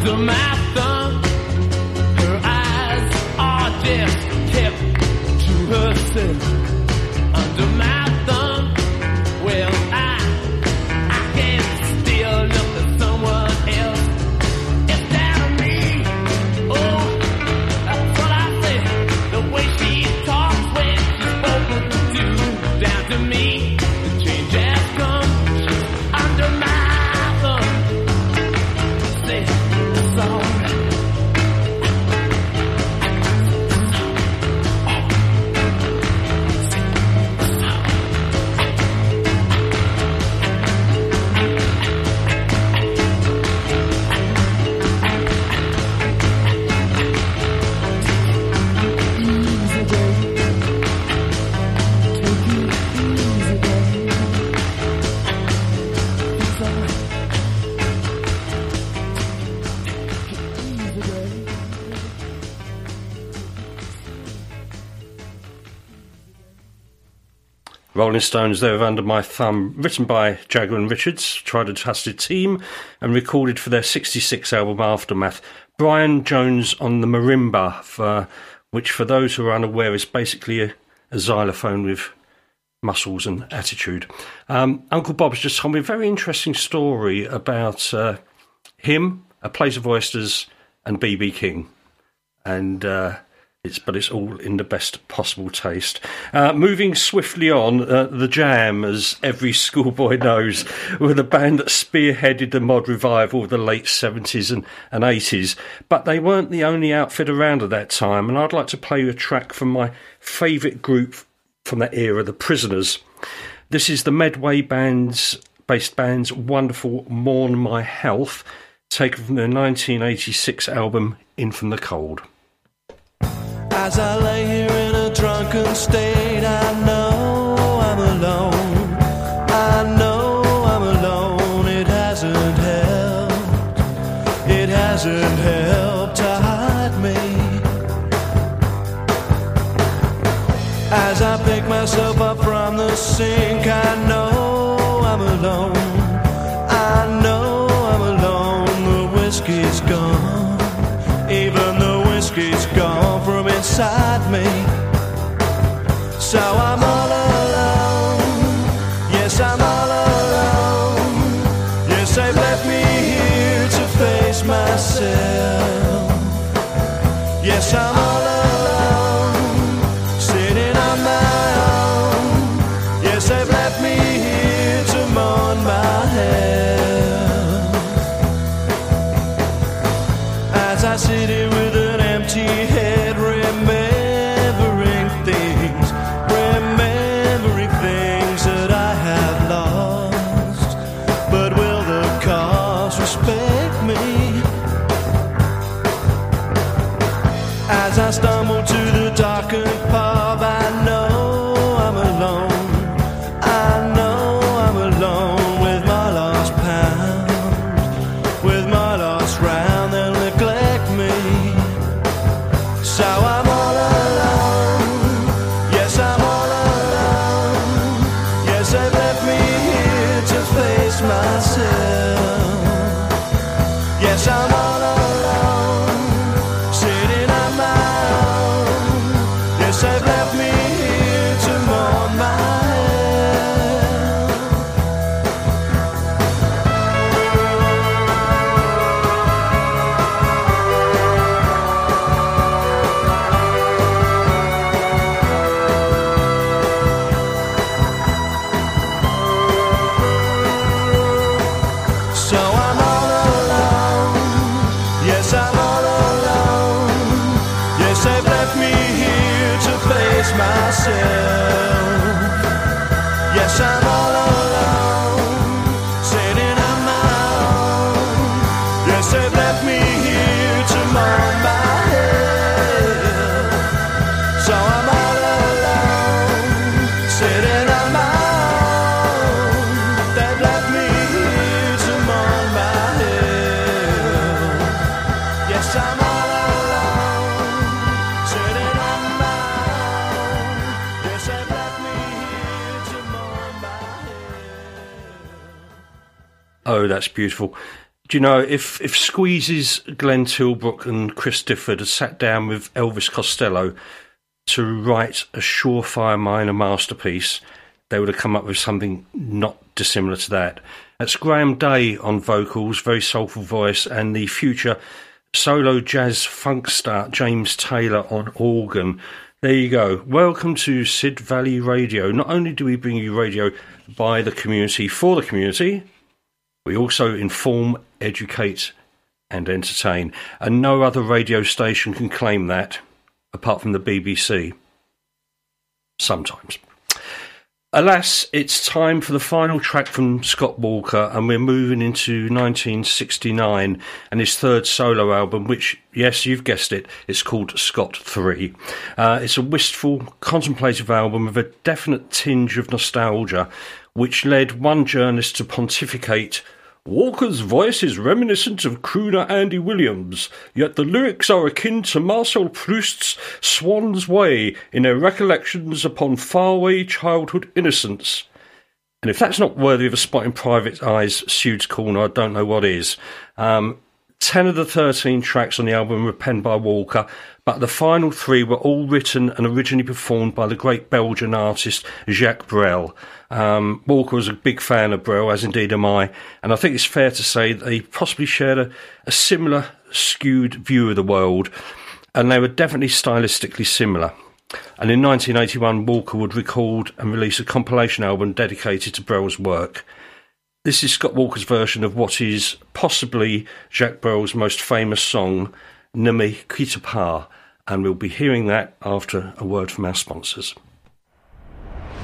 Speaker 11: Under my
Speaker 1: Rolling Stones there Under My Thumb, written by Jagger and Richards, tried and tested team, and recorded for their 66 album Aftermath. Brian Jones on the marimba, for, which for those who are unaware is basically a, a xylophone with muscles and attitude. Um, Uncle Bob's just told me a very interesting story about uh, him, a place of oysters, and BB King. And uh, It's, but it's all in the best possible taste. Uh, moving swiftly on, uh, The Jam, as every [laughs] schoolboy knows, were the band that spearheaded the mod revival of the late 70s and, and 80s. But they weren't the only outfit around at that time, and I'd like to play you a track from my favourite group from that era, The Prisoners. This is the Medway band's based band's wonderful Mourn My Health, taken from their 1986 album In From the Cold.
Speaker 8: As I lay here in a drunken state, I know I'm alone.
Speaker 1: That's beautiful. Do you know if if Squeeze's Glenn Tilbrook and Chris Difford had sat down with Elvis Costello to write a surefire minor masterpiece, they would have come up with something not dissimilar to that. That's Graham Day on vocals, very soulful voice, and the future solo jazz funk star James Taylor on organ. There you go. Welcome to Sid Valley Radio. Not only do we bring you radio by the community for the community, we also inform, educate, and entertain. And no other radio station can claim that apart from the BBC. Sometimes. Alas, it's time for the final track from Scott Walker, and we're moving into 1969 and his third solo album, which, yes, you've guessed it, it's called Scott 3. Uh, it's a wistful, contemplative album with a definite tinge of nostalgia, which led one journalist to pontificate Walker's voice is reminiscent of crooner Andy Williams, yet the lyrics are akin to Marcel Proust's Swan's Way in their recollections upon faraway childhood innocence. And if that's not worthy of a spot in Private Eye's Pseuds Corner, I don't know what is. Um, 10 of the 13 tracks on the album were penned by Walker, but the final three were all written and originally performed by the great Belgian artist Jacques Brel. Um, Walker was a big fan of Brel, as indeed am I, and I think it's fair to say that they possibly shared a, a similar skewed view of the world. and they were definitely stylistically similar. And in 1981, Walker would record and release a compilation album dedicated to Brel's work. This is Scott Walker's version of what is possibly Jacques Brel's most famous song, quitte pas, and we'll be hearing that after a word from our sponsors.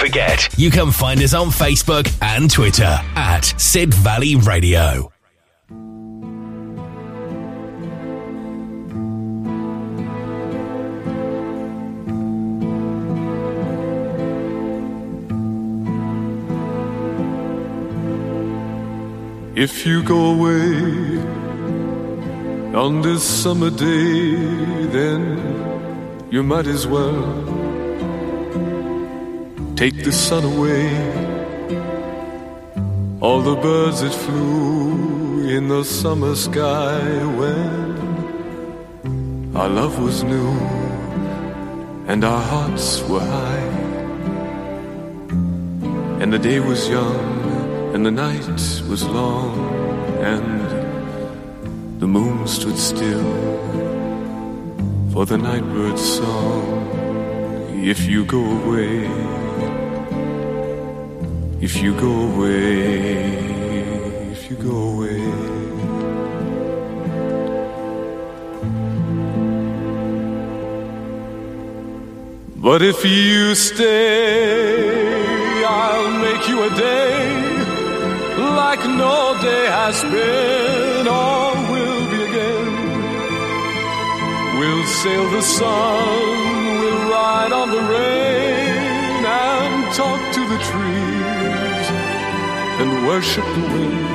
Speaker 10: forget you can find us on Facebook and Twitter at Sid Valley Radio.
Speaker 9: If you go away on this summer day, then you might as well take the sun away. All the birds that flew in the summer sky when our love was new and our hearts were high, and the day was young and the night was long, and the moon stood still for the nightbird's song. If you go away, if you go away, if you go away. But if you stay, I'll make you a day like no day has been or will be again. We'll sail the sun, we'll ride on the rain and talk to the trees worship the wind.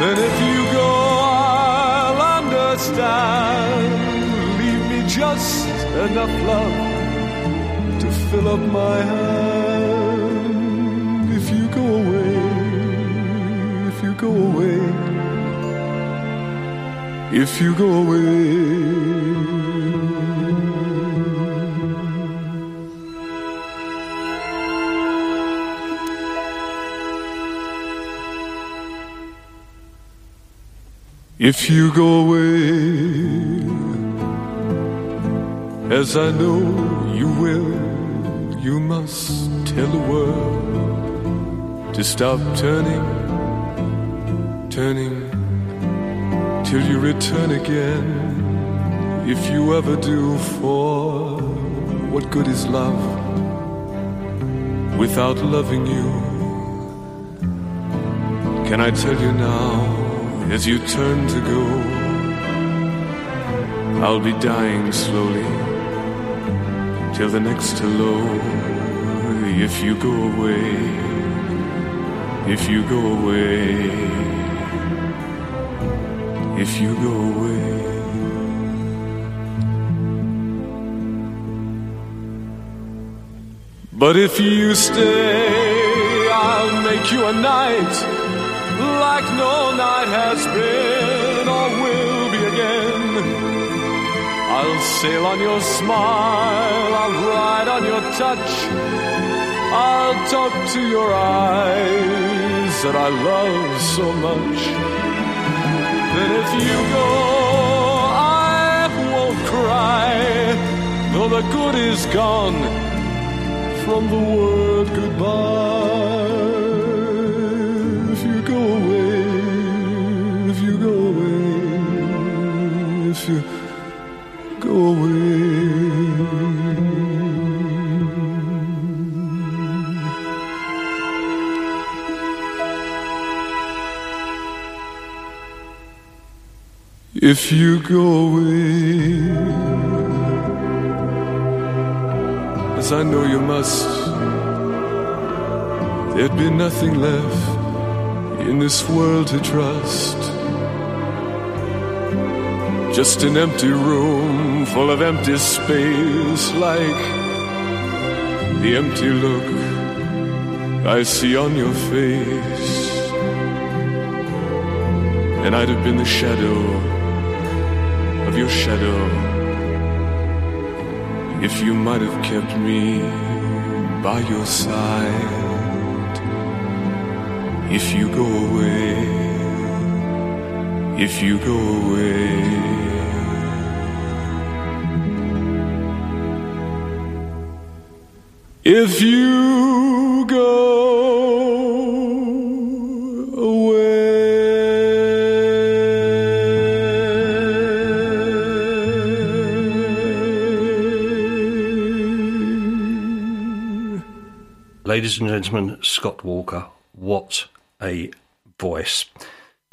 Speaker 9: Then if you go, I'll understand. Leave me just enough love to fill up my hand. If you go away, if you go away, if you go away. If you go away, as I know you will, you must tell the world to stop turning, turning till you return again. If you ever do, for what good is love without loving you? Can I tell you now? As you turn to go. I'll be dying slowly till the next hello. If you go away, if you go away, if you go away. But if you stay, I'll make you a night like no night has been or will be again. I'll sail on your smile, I'll ride on your touch, I'll talk to your eyes that I love so much. Then if you go, I won't cry, though the good is gone from the word goodbye. You go away. If you go away, as I know you must, there'd be nothing left in this world to trust. Just an empty room full of empty space, like the empty look I see on your face. And I'd have been the shadow of your shadow if you might have kept me by your side. If you go away, if you go away. If you go away.
Speaker 1: Ladies and gentlemen, Scott Walker, what a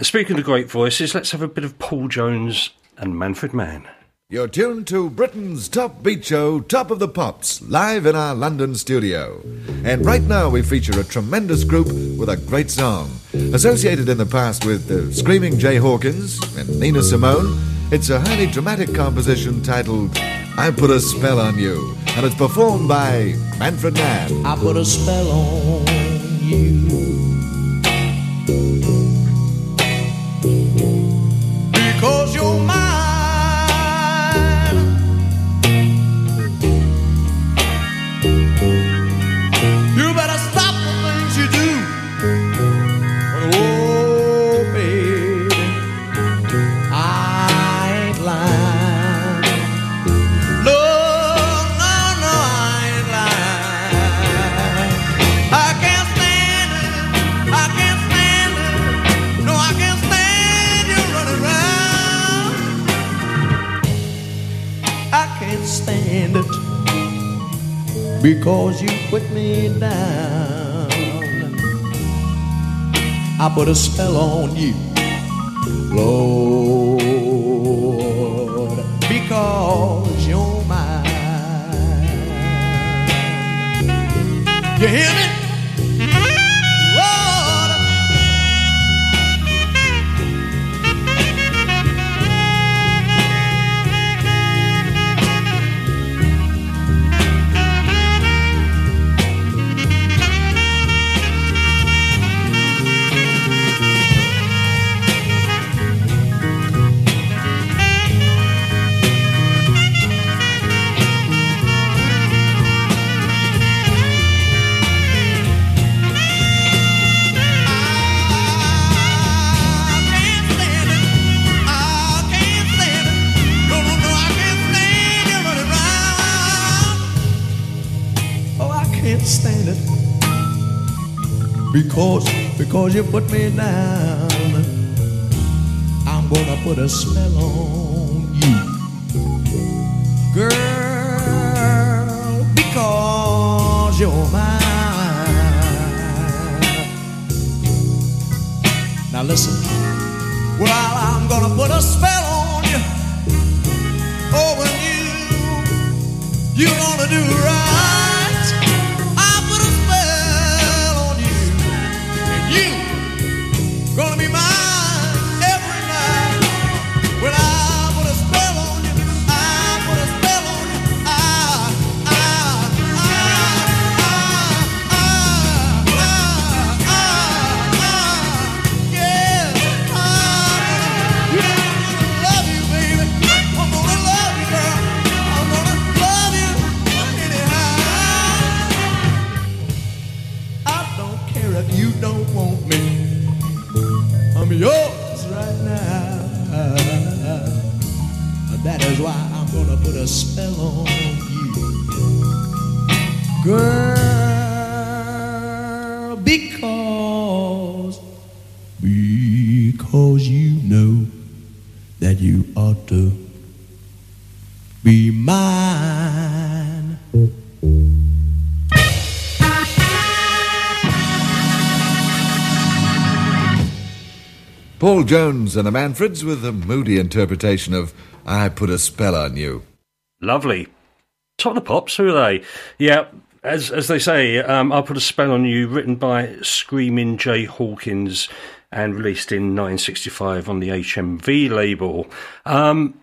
Speaker 1: speaking of great voices, let's have a bit of Paul Jones and Manfred Mann.
Speaker 18: You're tuned to Britain's top beat show, Top of the Pops, live in our London studio. And right now we feature a tremendous group with a great song. Associated in the past with the Screaming Jay Hawkins and Nina Simone, it's a highly dramatic composition titled I Put a Spell on You. And it's performed by Manfred Mann.
Speaker 19: I put a spell on you. Because you put me down. I put a spell on you, Lord, because you're mine. You hear me? Stand it because because you put me down. I'm gonna put a spell on you, girl, because you're mine. Now listen. Well, I'm gonna put a spell on you. Oh, you you're gonna do right.
Speaker 18: Paul Jones and the Manfreds with a moody interpretation of I Put a Spell on You.
Speaker 1: Lovely. Top of the pops, who are they? Yeah, as as they say, um, I'll put a spell on you, written by Screaming Jay Hawkins and released in 1965 on the HMV label. Um,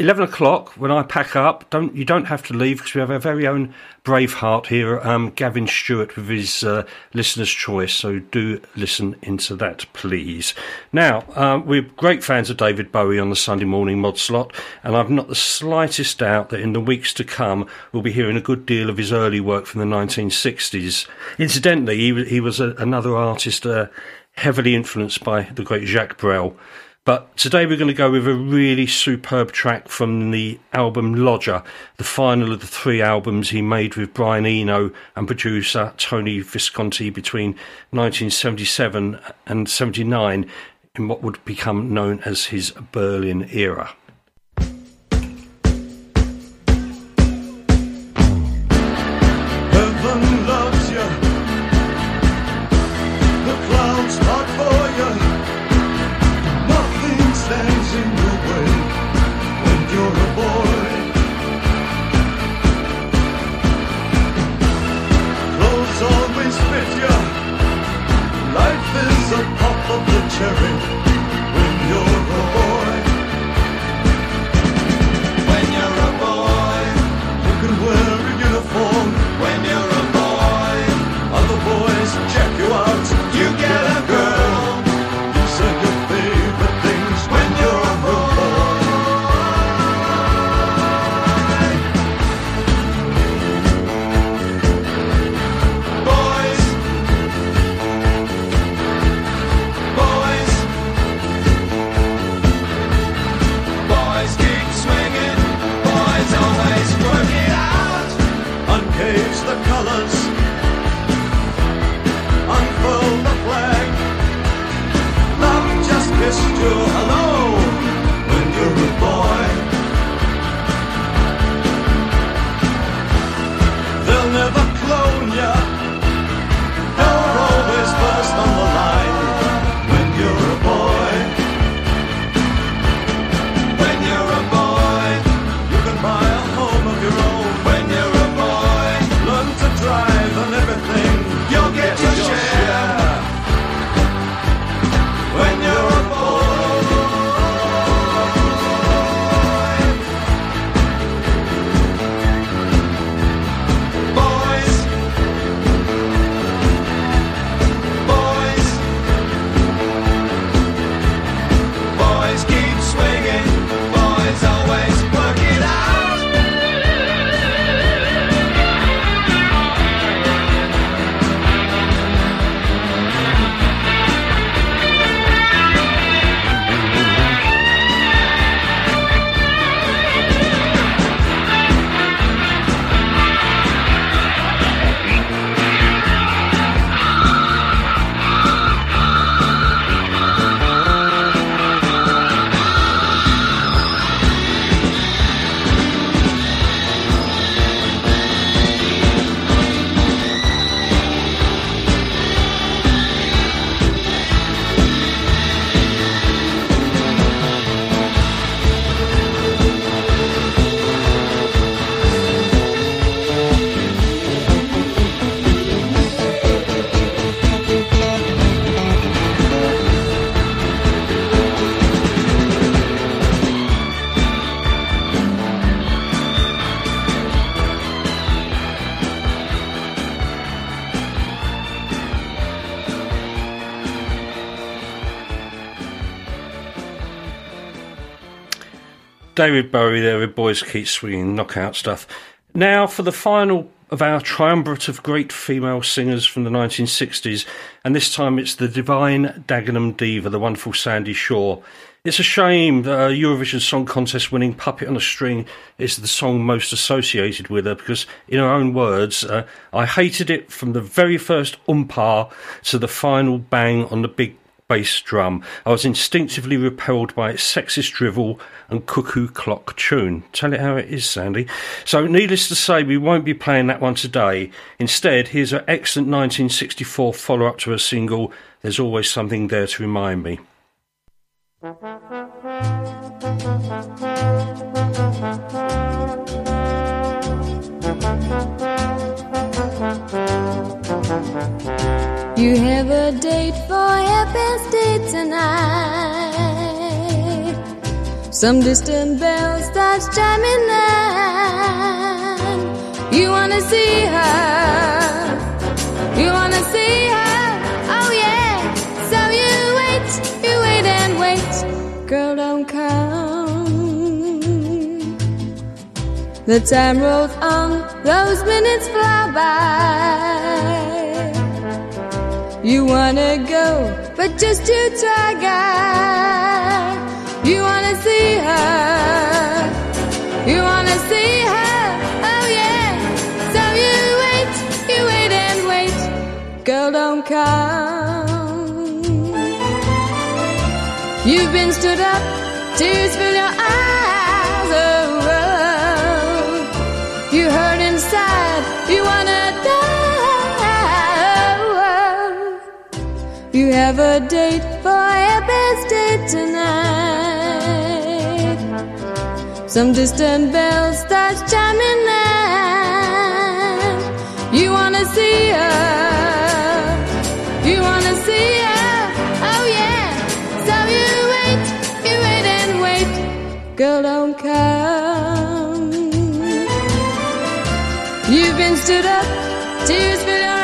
Speaker 1: 11 o'clock when I pack up. Don't you don't have to leave because we have our very own Braveheart here, um, Gavin Stewart with his uh, listener's choice. So do listen into that, please. Now um, we're great fans of David Bowie on the Sunday morning mod slot, and I've not the slightest doubt that in the weeks to come we'll be hearing a good deal of his early work from the 1960s. Incidentally, he, he was a, another artist uh, heavily influenced by the great Jacques Brel. But today we're going to go with a really superb track from the album Lodger, the final of the three albums he made with Brian Eno and producer Tony Visconti between 1977 and 79 in what would become known as his Berlin era.
Speaker 20: Of
Speaker 1: David Bowie there with Boys Keep Swinging, knockout stuff. Now for the final of our triumvirate of great female singers from the 1960s, and this time it's the divine Dagenham Diva, the wonderful Sandie Shaw. It's a shame that a Eurovision Song Contest winning Puppet on a String is the song most associated with her because, in her own words, uh, I hated it from the very first umpire to the final bang on the big bass drum. I was instinctively repelled by its sexist drivel and cuckoo clock tune. Tell it how it is, Sandie. So, needless to say, we won't be playing that one today. Instead, here's an excellent 1964 follow up to a single, There's Always Something There to Remind Me.
Speaker 21: You have a date for best date tonight.
Speaker 22: Some distant bell starts chiming and you wanna see her. You wanna see her. Oh yeah. So you wait, you wait and wait. Girl, don't come. The time rolls on, those minutes fly by. You wanna go, but just to try, guy. You wanna see her. You wanna see her. Oh yeah. So you wait, you wait and wait. Girl, don't come. You've been stood up, tears fill your eyes. You have a date for a best date tonight. Some distant bell starts chiming and you wanna see her. You wanna see her. Oh yeah. So you wait, you wait and wait. Girl, don't come. You've been stood up, tears fill your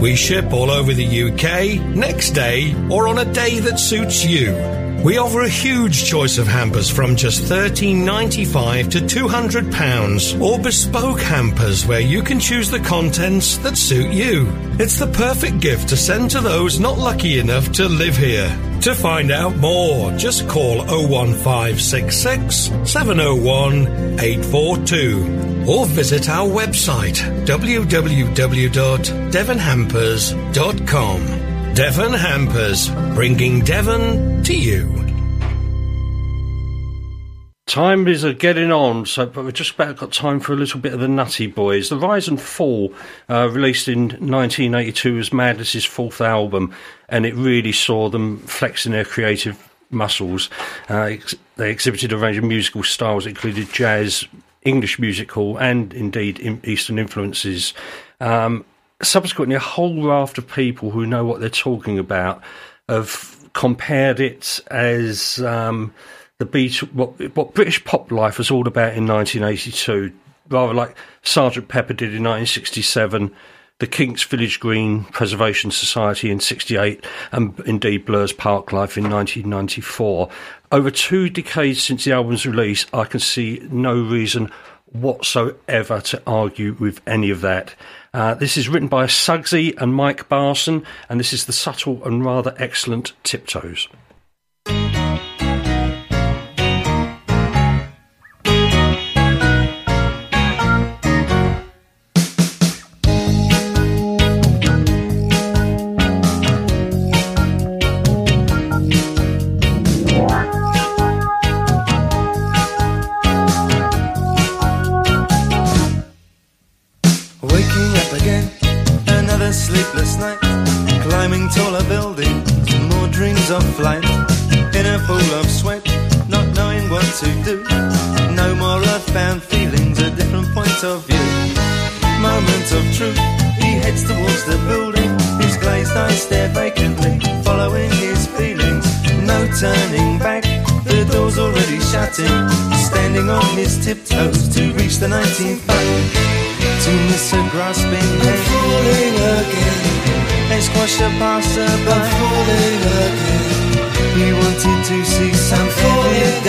Speaker 21: We ship all over the UK, next day, or on a day that suits you. We offer a huge choice of hampers from just £13.95 to £200, or bespoke hampers where you can choose the contents that suit you. It's the perfect gift to send to those not lucky enough to live here. To find out more, just call 01566 701 842 or visit our website www.devonhampers.com. Devon Hampers, bringing Devon to you.
Speaker 1: Time is a getting on, so but we've just about got time for a little bit of the Nutty Boys. The Rise and Fall, uh, released in 1982, was Madness's fourth album, and it really saw them flexing their creative muscles. Uh, ex- they exhibited a range of musical styles, included jazz, English musical, and indeed in Eastern influences. Um, subsequently, a whole raft of people who know what they're talking about have compared it as um, the beat what what British pop life was all about in 1982, rather like Sergeant Pepper did in 1967. The Kinks Village Green Preservation Society in 68, and indeed Blur's Park Life in 1994. Over two decades since the album's release, I can see no reason whatsoever to argue with any of that. Uh, this is written by Suggsy and Mike Barson, and this is the subtle and rather excellent Tiptoes.
Speaker 23: To do. No more earthbound feelings, a different point of view. Moment of truth, he heads towards the building. His glazed eyes stare vacantly, following his feelings. No turning back, the door's already shutting. Standing on his tiptoes to reach the 19th button to miss a grasping hand. Falling again. They squash a passerby. I'm falling again. He wanted to see something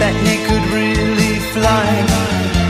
Speaker 23: that he could really fly.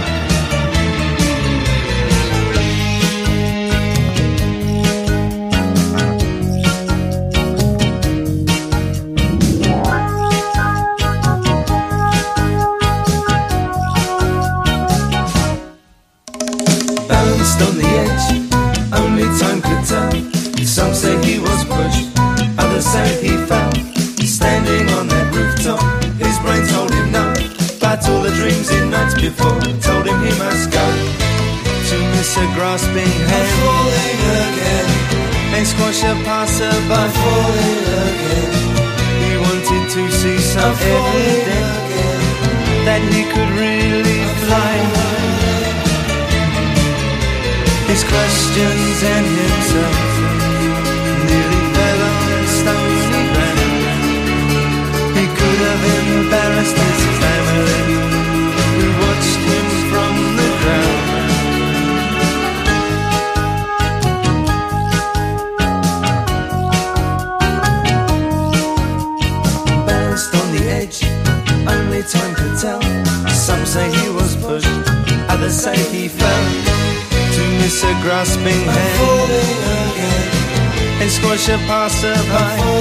Speaker 23: And squash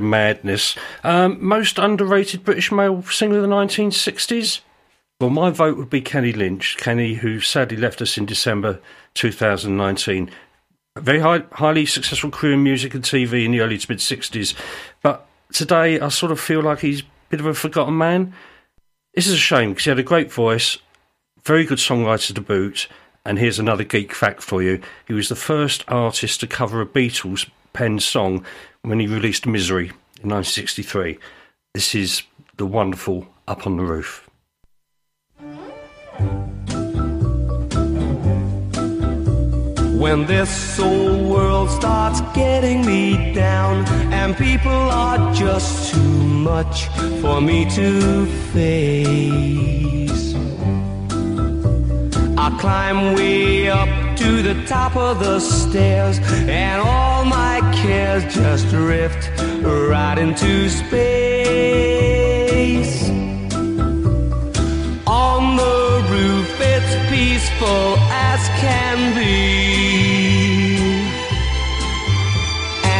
Speaker 1: Madness. Um, most underrated British male singer of the 1960s? Well, my vote would be Kenny Lynch. Kenny, who sadly left us in December 2019. A very high, highly successful career in music and TV in the early to mid 60s. But today I sort of feel like he's a bit of a forgotten man. This is a shame because he had a great voice, very good songwriter to boot. And here's another geek fact for you. He was the first artist to cover a Beatles penned song when he released Misery in 1963. This is the wonderful Up on the Roof.
Speaker 11: When this old world starts getting me down and people are just too much for me to face. I climb way up to the top of the stairs and all my cares just drift right into space. On the roof, it's peaceful as can be.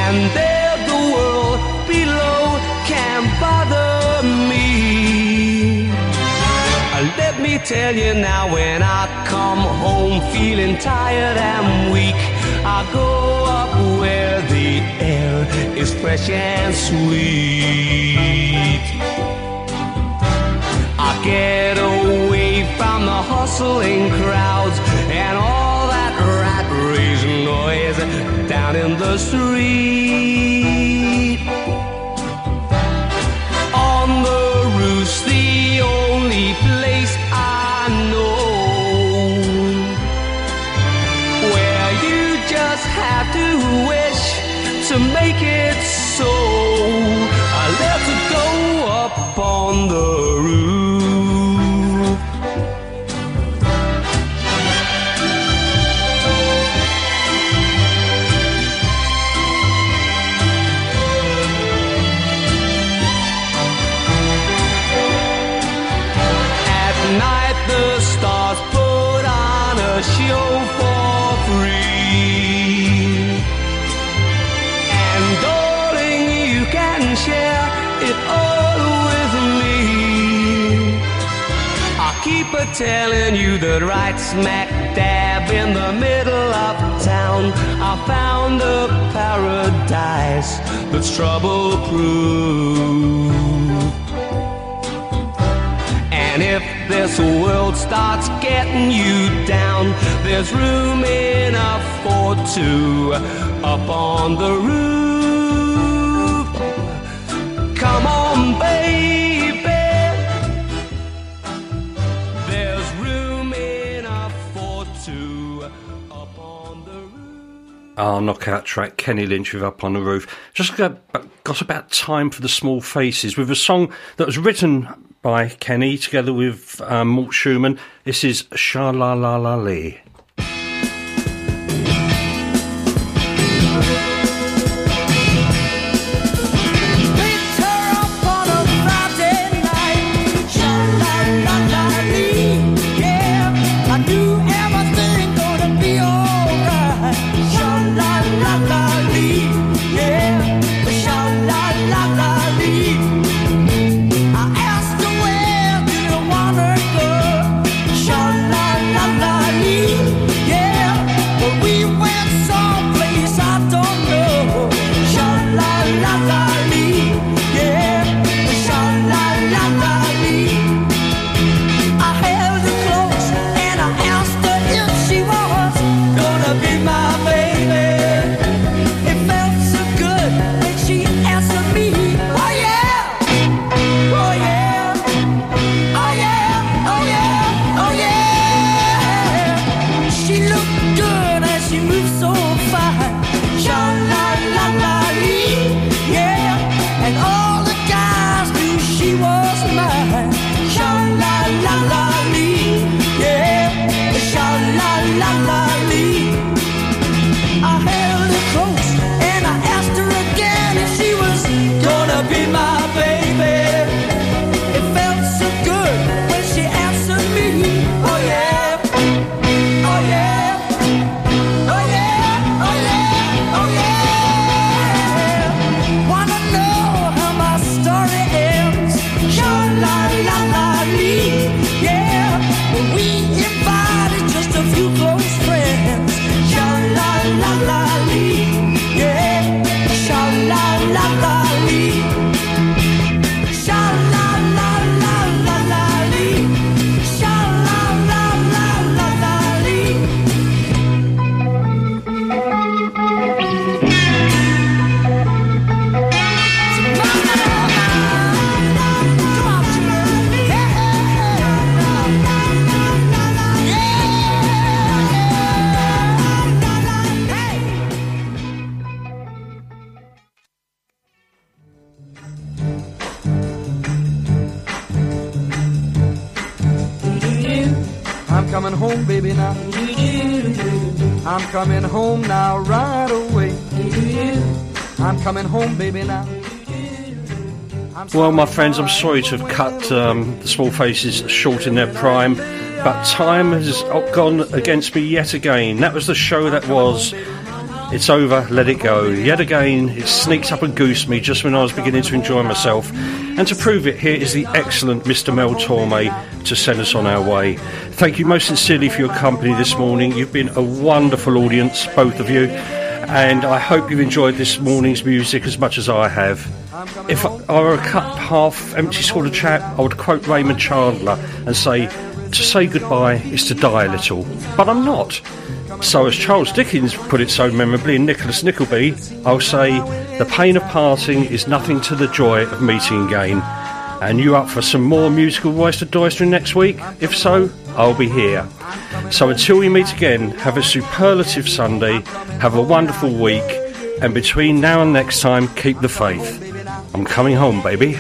Speaker 11: And there, the world below can't bother me. Uh, Let me tell you now, when I come home feeling tired and weak, I go where the air is fresh and sweet. I get away from the hustling crowds and all that rat race noise down in the street. Wish to make it so. I let's go up on the roof. Telling you that right smack dab in the middle of town, I found a paradise that's trouble proof. And if this world starts getting you down, there's room enough for two up on the roof.
Speaker 1: Our knockout track, Kenny Lynch with Up on the Roof. Just got, got about time for the small faces with a song that was written by Kenny together with um, Mort Shuman. This is Sha La La La Lee.
Speaker 2: Friends,
Speaker 24: I'm
Speaker 1: sorry to have cut um, the Small Faces short in their prime, but time has gone against me yet again. That was the show that was. It's over, let it go. Yet again, it sneaked up and goosed me just when I was beginning to enjoy myself. And to prove it, here is the excellent Mr. Mel Torme to send us on our way. Thank you most sincerely for your company this morning. You've been a wonderful audience, both of you, and I hope you've enjoyed this morning's music as much as I have. If I were a cup half empty sort of chap, I would quote Raymond Chandler and say, To say goodbye is to die a little. But I'm not. So, as Charles Dickens put it so memorably in Nicholas Nickleby, I'll say, The pain of parting is nothing to the joy of meeting again. And you up for some more musical voice to doistering next week? If so, I'll be here. So until we meet again, have a superlative Sunday, have a wonderful week, and between now and next time, keep the faith. I'm coming home, baby.